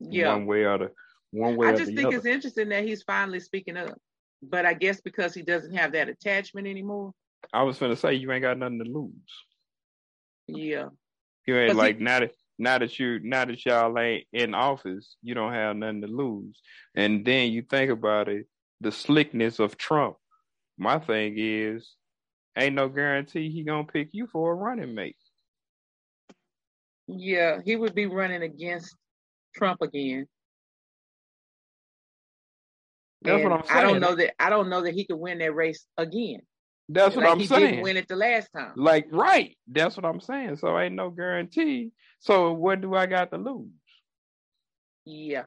Yeah. one way or the one way I just think other. it's interesting that he's finally speaking up. But I guess because he doesn't have that attachment anymore. I was gonna say you ain't got nothing to lose. Yeah. You ain't 'Cause he- like now that now that you now that y'all ain't in office, you don't have nothing to lose. And then you think about it, the slickness of Trump. My thing is, ain't no guarantee he gonna pick you for a running mate. Yeah. He would be running against Trump again. That's what I'm saying. I don't know that I don't know that he could win that race again. That's what like I'm he saying. didn't win it the last time. Like right, that's what I'm saying. So ain't no guarantee. So what do I got to lose? Yeah.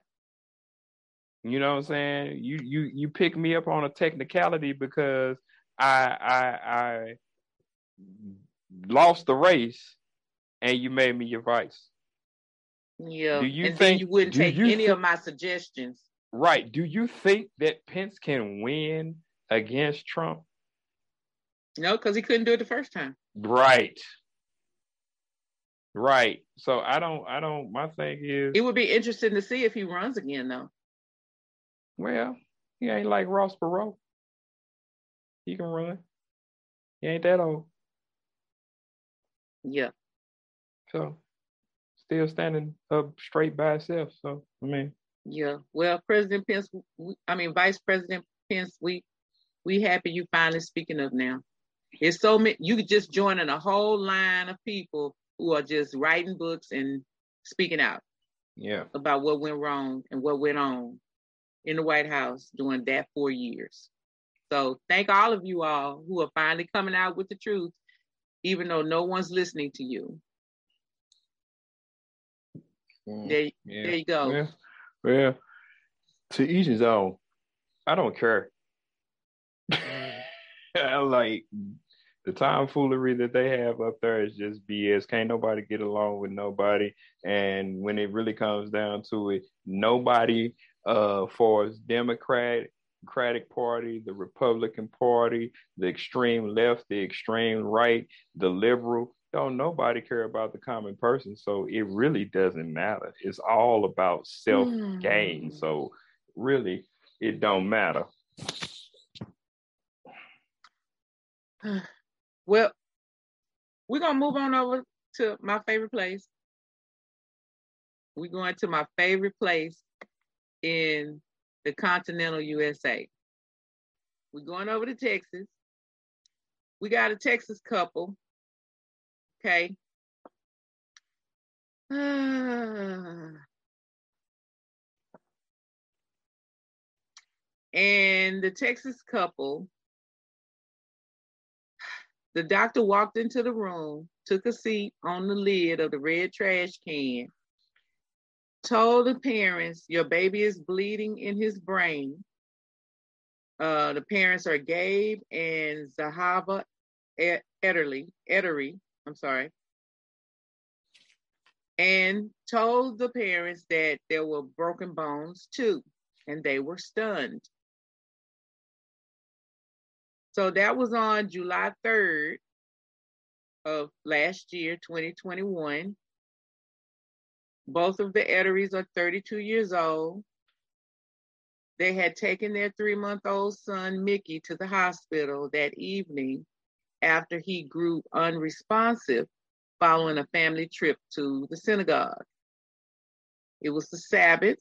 You know what I'm saying? You you you pick me up on a technicality because I I I lost the race and you made me your vice. Yeah. Do you and think- then you wouldn't take you any thi- of my suggestions. Right. Do you think that Pence can win against Trump? No, because he couldn't do it the first time. Right. Right. So I don't I don't my thing is It would be interesting to see if he runs again though. well, he ain't like Ross Perot. He can run. He ain't that old. Yeah. So still standing up straight by itself. So I mean, Yeah. Well, President Pence, I mean Vice President Pence, we we happy you finally speaking up now. It's so many you could just joining a whole line of people who are just writing books and speaking out yeah. about what went wrong and what went on in the White House during that four years. So thank all of you all who are finally coming out with the truth, even though no one's listening to you. Mm, There, yeah. there you go. Yeah. well, to each his own. I don't care. Like the tomfoolery that they have up there is just BS. Can't nobody get along with nobody. And when it really comes down to it, nobody uh for as Democratic Democratic Party, the Republican Party, the extreme left, the extreme right, the liberal, don't nobody care about the common person. So it really doesn't matter. It's all about self gain. Hmm. So really it don't matter. Well, we're gonna move on over to my favorite place. We're going to my favorite place in the continental USA. We're going over to Texas. We got a Texas couple. Okay. and the Texas couple, the doctor walked into the room, took a seat on the lid of the red trash can, told the parents, Your baby is bleeding in his brain. Uh, the parents are Gabe and Zahava Ederly, Edery, I'm sorry, and told the parents that there were broken bones too, and they were stunned. So that was on July 3rd of last year, 2021. Both of the Ederys are 32 years old. They had taken their three month old son, Mickey, to the hospital that evening after he grew unresponsive following a family trip to the synagogue. It was the Sabbath.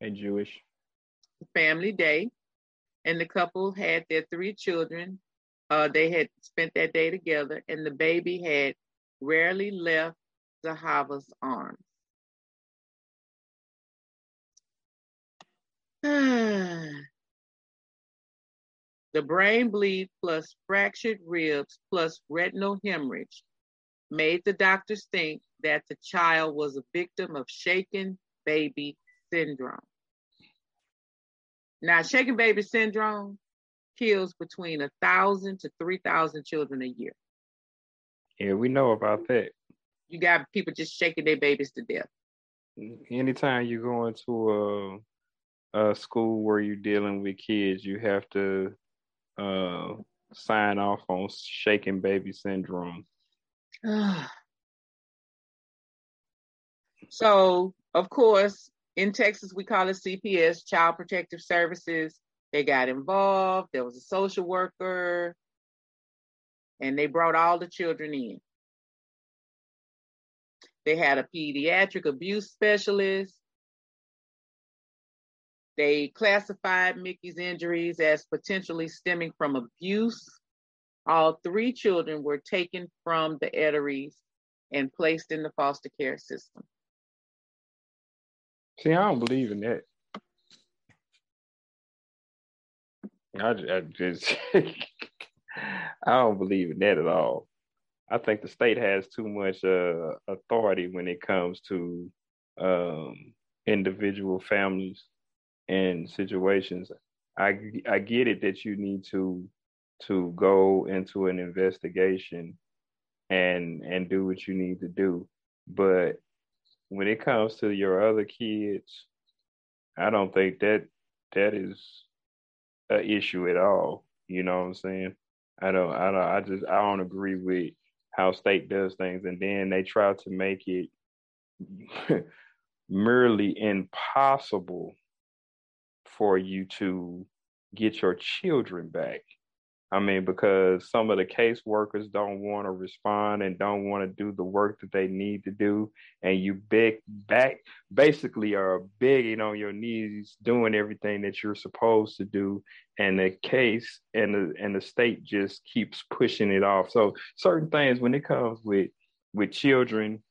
A Jewish. Family day. And the couple had their three children. Uh, they had spent that day together, and the baby had rarely left Zahava's arms. The brain bleed plus fractured ribs plus retinal hemorrhage made the doctors think that the child was a victim of shaken baby syndrome. Now, shaken baby syndrome kills between a thousand to three thousand children a year. Yeah, we know about that. You got people just shaking their babies to death. Anytime you go into a, a school where you're dealing with kids, you have to uh, sign off on shaking baby syndrome. so, of course, in Texas, we call it CPS, Child Protective Services. They got involved. There was a social worker, and they brought all the children in. They had a pediatric abuse specialist. They classified Mickey's injuries as potentially stemming from abuse. All three children were taken from the Ederys and placed in the foster care system. See, I don't believe in that. I, I just, I don't believe in that at all. I think the state has too much uh, authority when it comes to um, individual families and situations. I I get it that you need to to go into an investigation and and do what you need to do, but when it comes to your other kids, I don't think that that is an issue at all. You know what I'm saying? I don't I don't I just I don't agree with how state does things and then they try to make it merely impossible for you to get your children back. I mean, because some of the caseworkers don't want to respond and don't want to do the work that they need to do, and you beg back, basically are begging on your knees, doing everything that you're supposed to do, and the case and the and the state just keeps pushing it off. So certain things when it comes with with children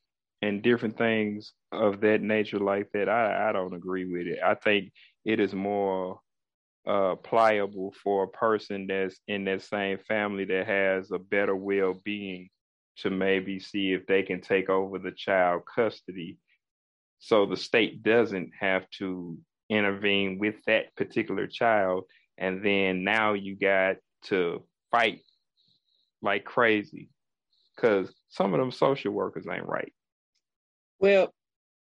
and different things of that nature like that, I I don't agree with it. I think it is more uh, pliable for a person that's in that same family that has a better well-being to maybe see if they can take over the child custody. So the state doesn't have to intervene with that particular child. And then now you got to fight like crazy because some of them social workers ain't right. Well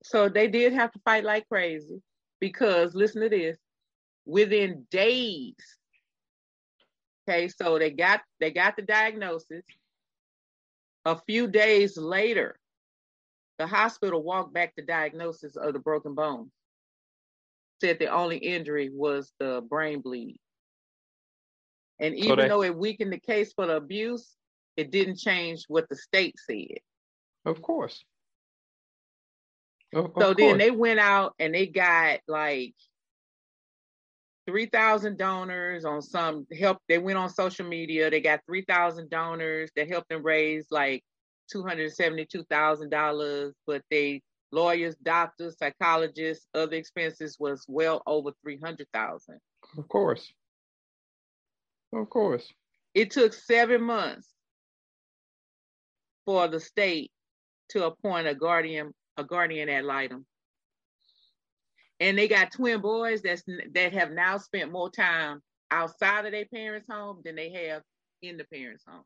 so they did have to fight like crazy because listen to this within days. Okay, so they got they got the diagnosis. A few days later, the hospital walked back the diagnosis of the broken bone. said the only injury was the brain bleed. And even though it weakened the case for the abuse, it didn't change what the state said. Of course. Of, of So then course. they went out and they got like 3,000 donors on some help. They went on social media. They got 3,000 donors that helped them raise like $272,000. But they, lawyers, doctors, psychologists, other expenses was well over 300,000. Of course. Of course. It took seven months for the state to appoint a guardian, a guardian ad litem. And they got twin boys that's that have now spent more time outside of their parents' home than they have in the parents' home.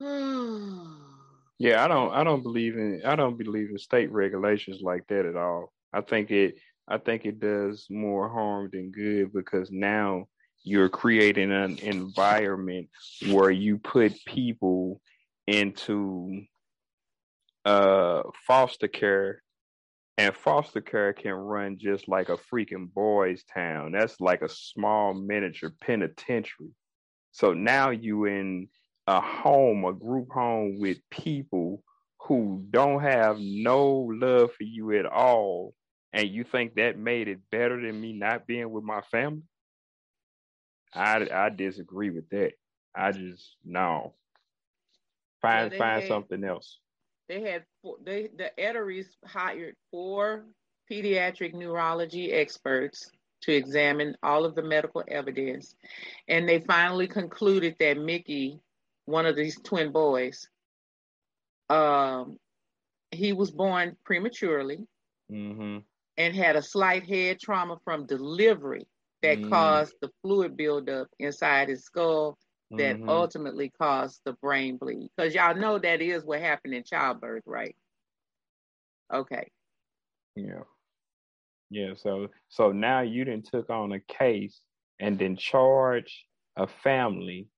Yeah, I don't I don't believe in I don't believe in state regulations like that at all. I think it I think it does more harm than good because now you're creating an environment where you put people into uh foster care and foster care can run just like a freaking boys town. That's like a small miniature penitentiary. So now you in a home, a group home with people who don't have no love for you at all, and you think that made it better than me not being with my family? I I disagree with that. I just no. Find find had- something else. They had four, they the Eteries hired four pediatric neurology experts to examine all of the medical evidence, and they finally concluded that Mickey, one of these twin boys, um, he was born prematurely hmm and had a slight head trauma from delivery that Mm. caused the fluid buildup inside his skull that Mhm. ultimately caused the brain bleed. Because y'all know that is what happened in childbirth, right? Okay. Yeah. Yeah. So so now you didn't took on a case and then charge a family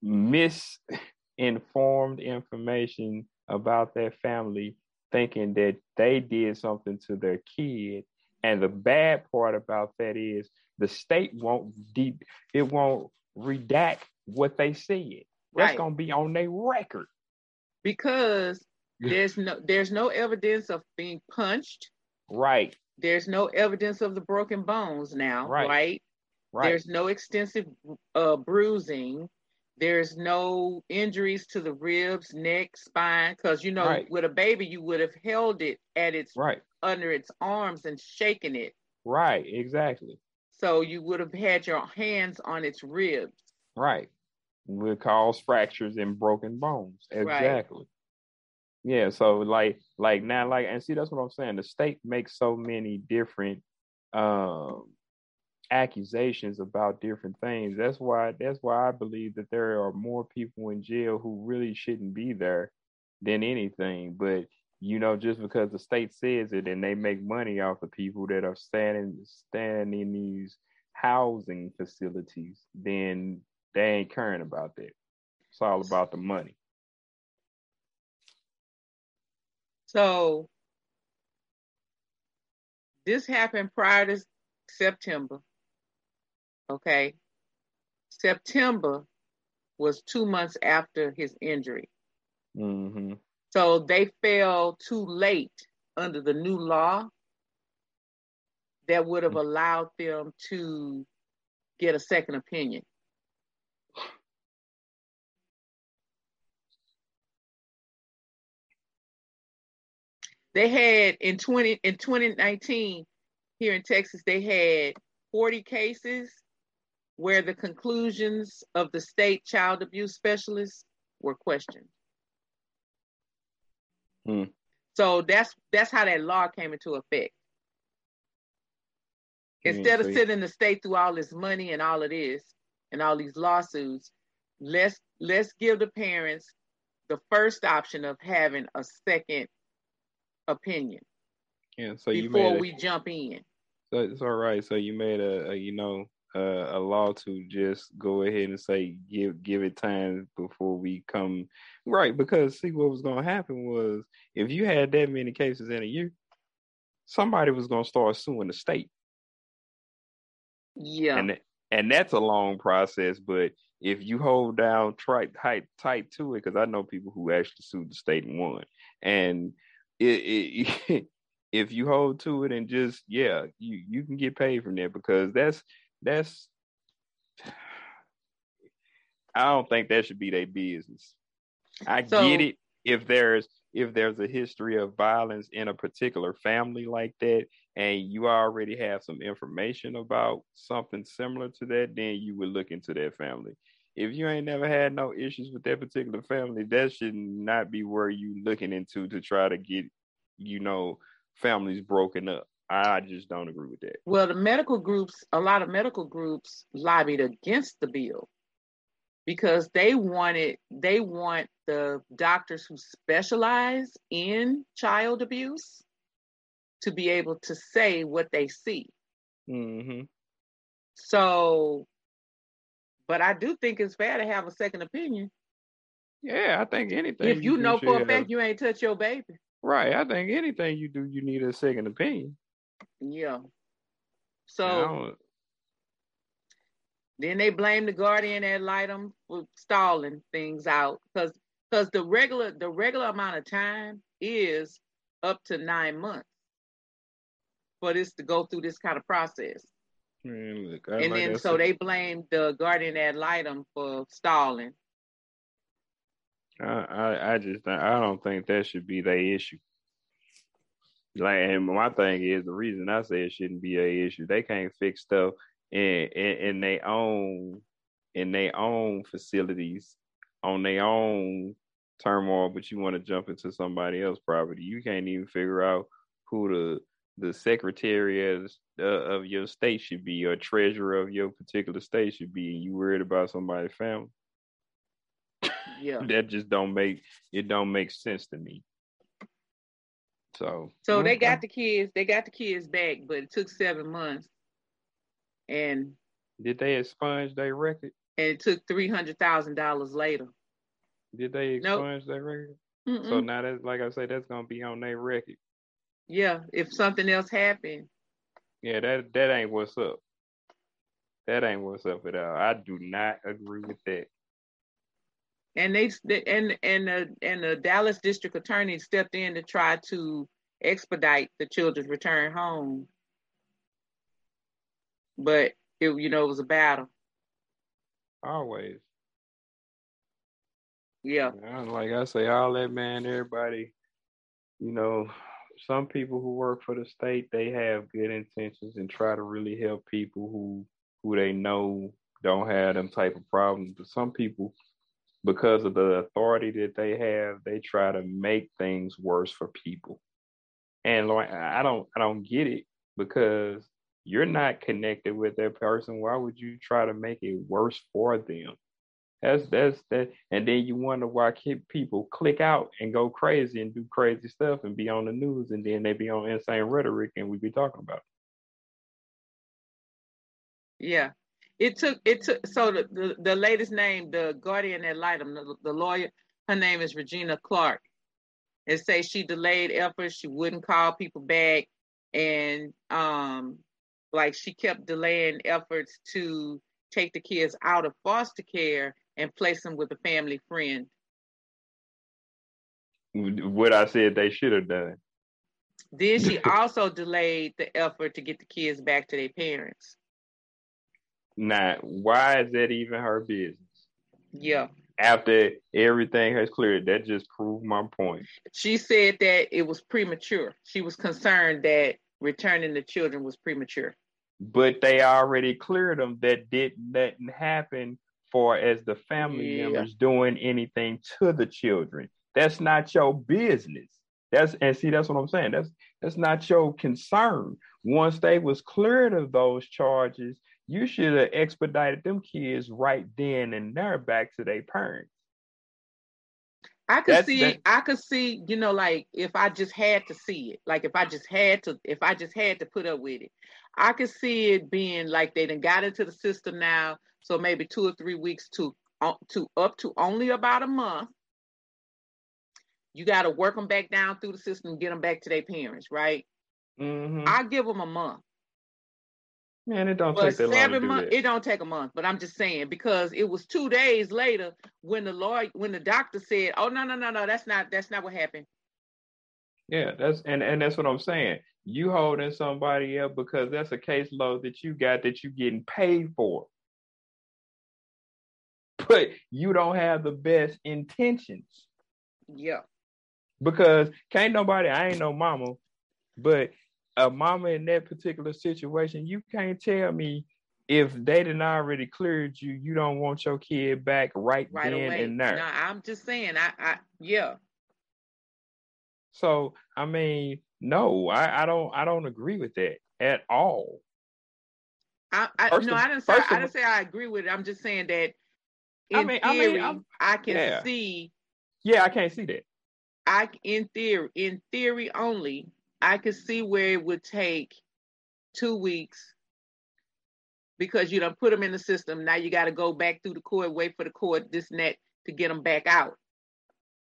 misinformed information about their family, thinking that they did something to their kid. And the bad part about that is the state won't deep it won't redact what they said. That's Right. gonna be on their record. Because there's no there's no evidence of being punched. Right, There's no evidence of the broken bones now, Right. right? right. There's no extensive uh, bruising. There's no injuries to the ribs, neck, spine. Because you know, Right. with a baby, you would have held it at its right, under its arms and shaken it. right, exactly. So you would have had your hands on its ribs. Right. Would cause fractures and broken bones. Right. Exactly. Yeah, so like like now like and see that's what I'm saying. The state makes so many different um accusations about different things. That's why that's why I believe that there are more people in jail who really shouldn't be there than anything. But you know, just because the state says it and they make money off the people that are standing standing in these housing facilities, then they ain't caring about that. It's all about the money. So this happened prior to September. Okay. September was two months after his injury. hmm So they fell too late under the new law that would have mm. allowed them to get a second opinion. They had in 20 in 2019 here in Texas they had 40 cases where the conclusions of the state child abuse specialists were questioned. Hmm. So that's that's how that law came into effect. Instead of sending the state through all this money and all of this and all these lawsuits, let's let's give the parents the first option of having a second opinion Yeah, so you before a, we jump in. so it's all right. So you made a, a you know uh, a law to just go ahead and say give give it time before we come right because see what was going to happen was if you had that many cases in a year somebody was gonna start suing the state. Yeah. And and that's a long process, but if you hold down tight tight tight to it, because I know people who actually sued the state and won, and it, it if you hold to it and just yeah, you you can get paid from there because that's that's I don't think that should be their business. I So- get it if there's if there's a history of violence in a particular family like that and you already have some information about something similar to that, then you would look into that family. If you ain't never had no issues with that particular family, that should not be where you looking into to try to get, you know, families broken up. I just don't agree with that. Well, the medical groups, a lot of medical groups lobbied against the bill because they wanted, they want the doctors who specialize in child abuse to be able to say what they see. Mm-hmm. So, but I do think it's fair to have a second opinion. Yeah, I think anything. if you do know for a have- fact you ain't touch your baby. right? I think anything you do, you need a second opinion. Yeah. So then they blame the guardian ad litem for stalling things out because because the regular the regular amount of time is up to nine months for this to go through this kind of process. man, look, and like then so said, they blame the guardian ad litem for stalling. I, I, I just, I don't think that should be their issue. Like, and my thing is the reason I say it shouldn't be a issue. They can't fix stuff in in, in their own in their own facilities on their own turmoil, but you want to jump into somebody else's property. You can't even figure out who the the secretary of, uh, of your state should be or treasurer of your particular state should be, and you worried about somebody's family. Yeah. that just don't make it don't make sense to me. So So they mm-hmm. got the kids, they got the kids back, but it took seven months. And did they expunge their record? and it took three hundred thousand dollars later. Did they Nope. expunge their record? Mm-mm. So now that's like I say, that's gonna be on their record. yeah, if something else happened, Yeah, that that ain't what's up. That ain't what's up at all. I do not agree with that. And they and and the and the Dallas district attorney stepped in to try to expedite the children's return home, but it you know it was a battle. Always. Yeah, Yeah, Like I say, all that man, everybody, you know, some people who work for the state, they have good intentions and try to really help people who who they know don't have them type of problems. But some people, because of the authority that they have, they try to make things worse for people. And like I don't I don't get it because you're not connected with that person. Why would you try to make it worse for them? That's that's that, and then you wonder why people click out and go crazy and do crazy stuff and be on the news, and then they be on insane rhetoric, and we be talking about. it. yeah. It took it took so the the, the latest name, the guardian ad litem, the, the lawyer, her name is Regina Clark. It says she delayed efforts, she wouldn't call people back, and um, like she kept delaying efforts to take the kids out of foster care and place them with a family friend. What I said they should have done. Then she also delayed the effort to get the kids back to their parents. Now, why is that even her business? Yeah. After everything has cleared, that just proved my point. She said that it was premature. She was concerned that returning the children was premature. But they already cleared them. That did nothing happen for as the family Yeah. members doing anything to the children. That's not your business. That's and see that's what I'm saying. That's that's not your concern. Once they was cleared of those charges, you should have expedited them kids right then and there back to their parents. I could That's- see that- I could see, you know, like if I just had to see it, like if I just had to if I just had to put up with it. I could see it being like they done got into the system now, so maybe two or three weeks to uh, to up to only about a month. You got to work them back down through the system, get them back to their parents, right? Mhm. I give them a month. Man, it don't But take that long to seven do that. it don't take a month. But I'm just saying because it was two days later when the lawyer, when the doctor said, "Oh no, no, no, no, that's not that's not what happened." Yeah, that's and and that's what I'm saying. You holding somebody up because that's a caseload that you got that you getting paid for. But you don't have the best intentions Yeah, because can't nobody. I ain't no mama, but a mama in that particular situation, you can't tell me if they didn't already cleared you, you don't want your kid back right, right then away. and there. No, I'm just saying. I, I, yeah, So I mean, no, I, I don't I don't agree with that at all. I, I First no, of- I didn't say first I didn't say I agree with it. I'm just saying that in I mean- I mean, theory, I can yeah. see Yeah, I can't see that. I in theory, in theory only, I could see where it would take two weeks because you don't put them in the system. Now you got to go back through the court, wait for the court, this and that to get them back out.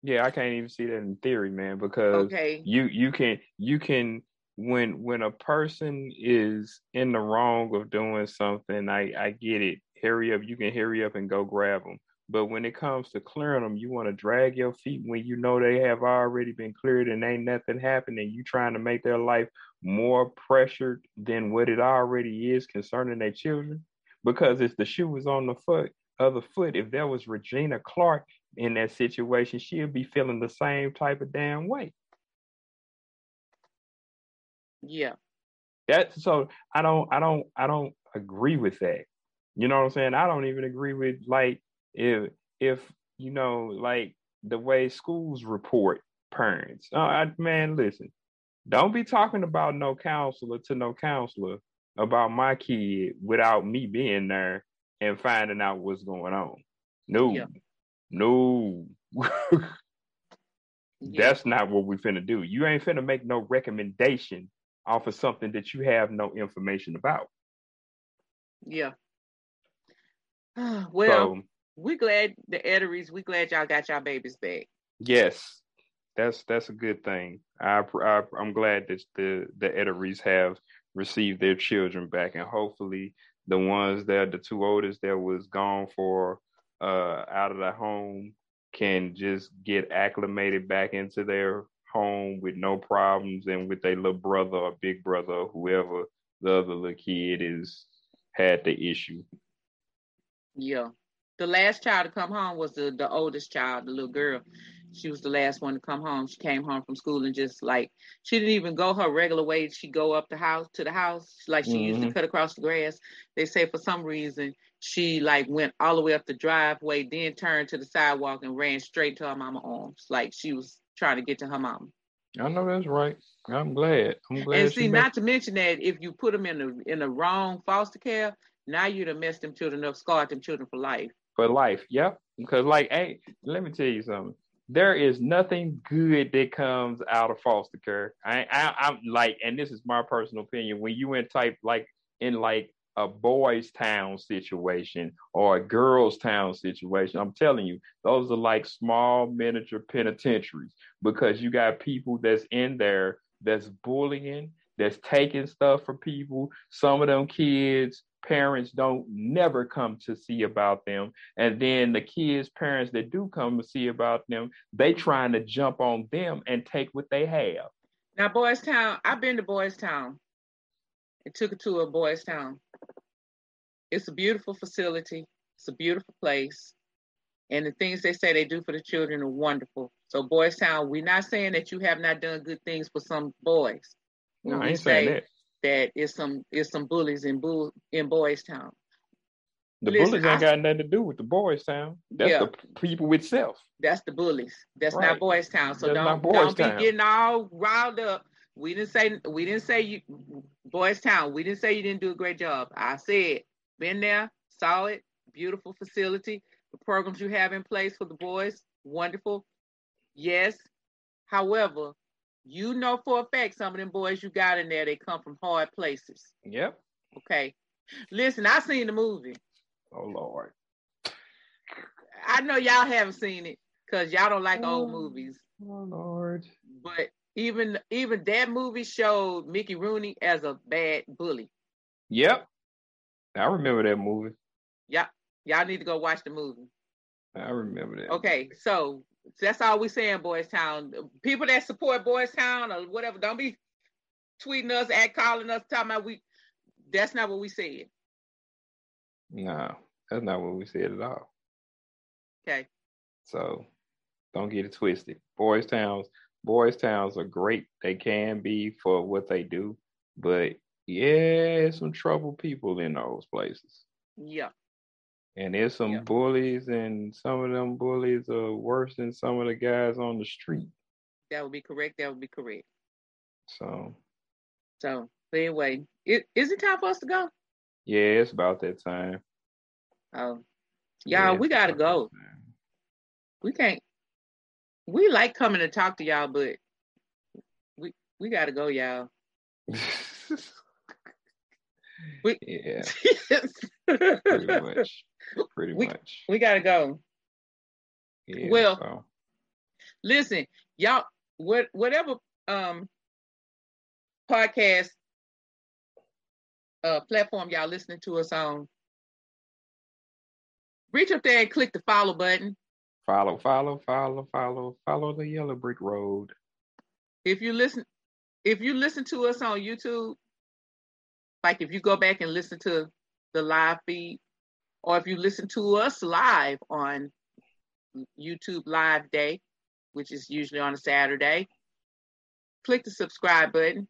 Yeah, I can't even see that in theory, man, because Okay. you you can you can when when a person is in the wrong of doing something, I I get it. Hurry up, you can hurry up and go grab them. But when it comes to clearing them, you want to drag your feet when you know they have already been cleared and ain't nothing happening. You trying to make their life more pressured than what it already is concerning their children. Because if the shoe was on the foot, other foot, if there was Regina Clark in that situation, she'd be feeling the same type of damn way. Yeah. That so I don't I don't I don't agree with that. You know what I'm saying? I don't even agree with like if if you know like the way schools report parents. Uh, I, man, listen, don't be talking about no counselor to no counselor about my kid without me being there and finding out what's going on. No, Yeah. no. Yeah. That's not what we're finna do. You ain't finna make no recommendation off of something that you have no information about. Yeah. well, so we glad the Eteries, we glad y'all got y'all babies back. yes, that's that's a good thing. I, I I'm glad that the the Eteries have received their children back, and hopefully the ones that the two oldest that was gone for uh out of the home can just get acclimated back into their home with no problems and with their little brother or big brother or whoever the other little kid is had the issue. Yeah. The last child to come home was the, the oldest child, the little girl. She was the last one to come home. She came home from school and just like she didn't even go her regular way. She go up the house to the house like she used to Mhm. cut across the grass. They say for some reason she like went all the way up the driveway, then turned to the sidewalk and ran straight to her mama arms, like she was trying to get to her mama. I know that's right. I'm glad. I'm glad. and see, made- not to mention that if you put them in the in the wrong foster care, now you'd have messed them children up, scarred them children for life. For life. Yep. Because like, hey, let me tell you something. There is nothing good that comes out of foster care. I, I I'm like, and this is my personal opinion. When you in type like in like a boys' town situation or a girls' town situation, I'm telling you, those are like small miniature penitentiaries because you got people that's in there that's bullying, that's taking stuff from people. Some of them kids, parents don't never come to see about them. And then the kids' parents that do come to see about them, they trying to jump on them and take what they have. Now, Boys Town, I've been to Boys Town. and took it to a Boys Town. It's a beautiful facility. It's a beautiful place. And the things they say they do for the children are wonderful. So Boys Town, we're not saying that you have not done good things for some boys. No, I ain't saying that. That it's some it's some bullies in bull in Boys Town. The Listen, bullies ain't I- got nothing to do with the boys' town. That's Yeah. the people itself. That's the bullies. That's Right. not Boys Town. So That's don't don't be getting all riled up. We didn't say we didn't say you Boys Town. We didn't say you didn't do a great job. I said been there, saw it, beautiful facility. The programs you have in place for the boys, wonderful. Yes. However, you know for a fact some of them boys you got in there, they come from hard places. Yep. Okay. Listen, I seen the movie. Oh Lord. I know y'all haven't seen it because y'all don't like old Oh. movies. Oh Lord. but Even even that movie showed Mickey Rooney as a bad bully. Yep. I remember that movie. Yeah, y'all need to go watch the movie. I remember that. Okay, so that's all we saying, Boys Town. People that support Boys Town or whatever, don't be tweeting us, at calling us, talking about we. That's not what we said. No, that's not what we said at all. Okay. So don't get it twisted. Boys Towns, Boys Towns are great. They can be for what they do, but yeah, some trouble people in those places. Yeah. And there's some Yeah. bullies, and some of them bullies are worse than some of the guys on the street. That would be correct. That would be correct. So So, but anyway, it, is it time for us to go? yeah, it's about that time. Oh, y'all, we gotta go. We can't. We like coming to talk to y'all, but we we gotta go, y'all. We- yeah, pretty much. Pretty We- much. we gotta go. Yeah, well- so. Listen, y'all, what whatever um podcast uh platform y'all listening to us on, reach up there and click the follow button. follow, follow, follow, follow, follow the yellow brick road. If you listen, if you listen to us on YouTube, like if you go back and listen to the live feed, or if you listen to us live on YouTube Live Day, which is usually on a Saturday, click the subscribe button.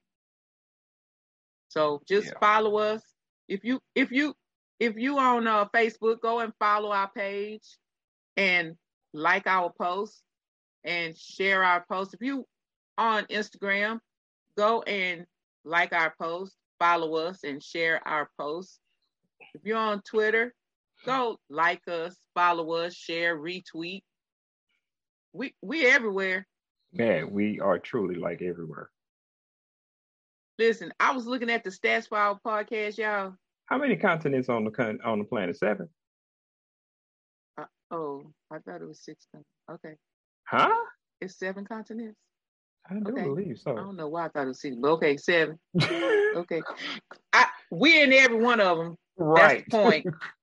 So just Yeah. follow us. If you if you if you on uh, Facebook, go and follow our page and like our posts and share our posts. If you on Instagram, go and like our post, follow us and share our posts. If you're on Twitter, go like us, follow us, share, retweet. We we everywhere. Man, we are truly like everywhere. Listen, I was looking at the stats for our podcast, y'all. How many continents on the con- on the planet? Seven? Uh, oh, I thought it was six. Okay, Huh? it's seven continents. I do okay. believe so. I don't know why I thought it was six, but okay, seven. Okay, I we in every one of them. right. That's the point.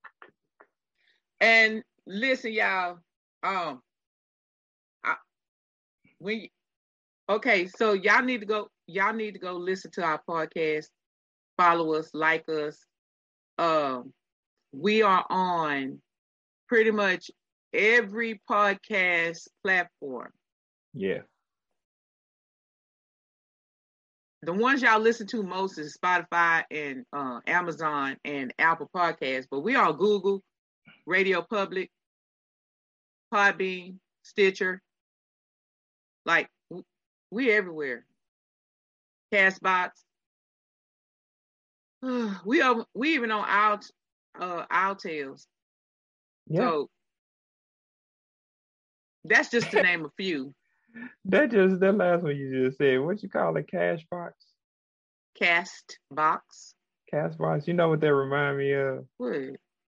and listen, y'all. Um, I, when okay, so y'all need to go. Y'all need to go listen to our podcast. Follow us, like us. Um, we are on pretty much every podcast platform. yeah. the ones y'all listen to most is Spotify and uh, Amazon and Apple Podcasts, but we are Google, Radio Public, Podbean, Stitcher, like we everywhere. Castbox. we are, we even on out uh Outtails. Yeah. So that's just to name a few. that just that last one you just said. What you call it? Cash box? Castbox. Cash box. You know what that remind me of? What?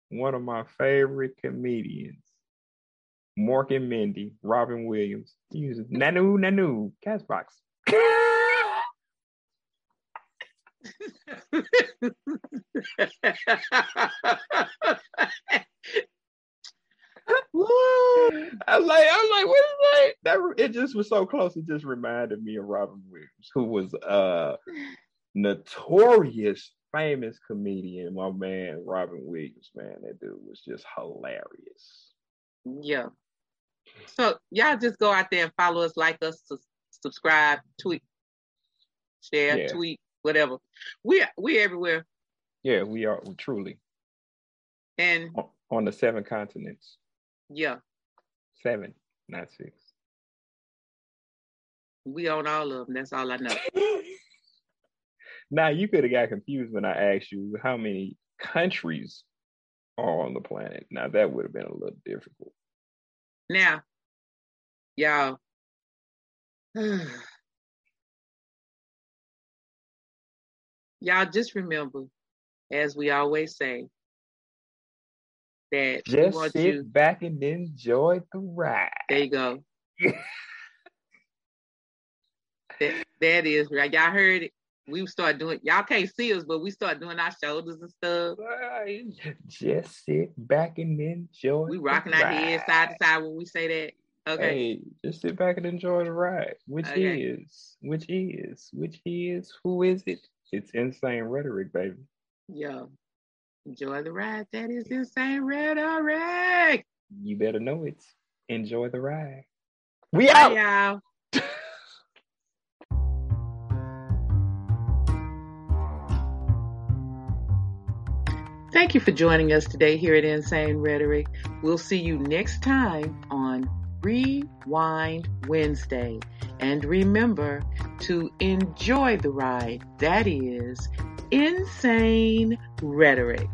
One of my favorite comedians. Mork and Mindy, Robin Williams. He uses Nanu Nanu, Cash box. I like, I was like, what is that? That it just was so close. It just reminded me of Robin Williams, who was a notorious, famous comedian. My man, Robin Williams, man, that dude was just hilarious. Yeah. So y'all just go out there and follow us, like us, su- subscribe, tweet, share, Yeah. tweet, whatever. We we everywhere. Yeah, we are we truly And on- on the seven continents. yeah, Seven, not six. we own all of them. That's all I know. Now you could have got confused when I asked you how many countries are on the planet. Now that would have been a little difficult. Now, y'all. y'all just remember, as we always say, that Just sit you. back and enjoy the ride. There you go. That, that is right. Y'all heard it. We start doing. Y'all can't see us, but we start doing our shoulders and stuff. Just sit back and enjoy. We rocking our heads side to side when we say that. Okay. Hey, just sit back and enjoy the ride. Which Okay. is, which is, which is, who is it? It's insane rhetoric, baby. Yo, enjoy the ride. That is insane rhetoric. You better know it. Enjoy the ride. We Bye, out. y'all. Thank you for joining us today here at Insane Rhetoric. We'll see you next time on Rewind Wednesday. And remember to enjoy the ride. That is Insane Rhetoric.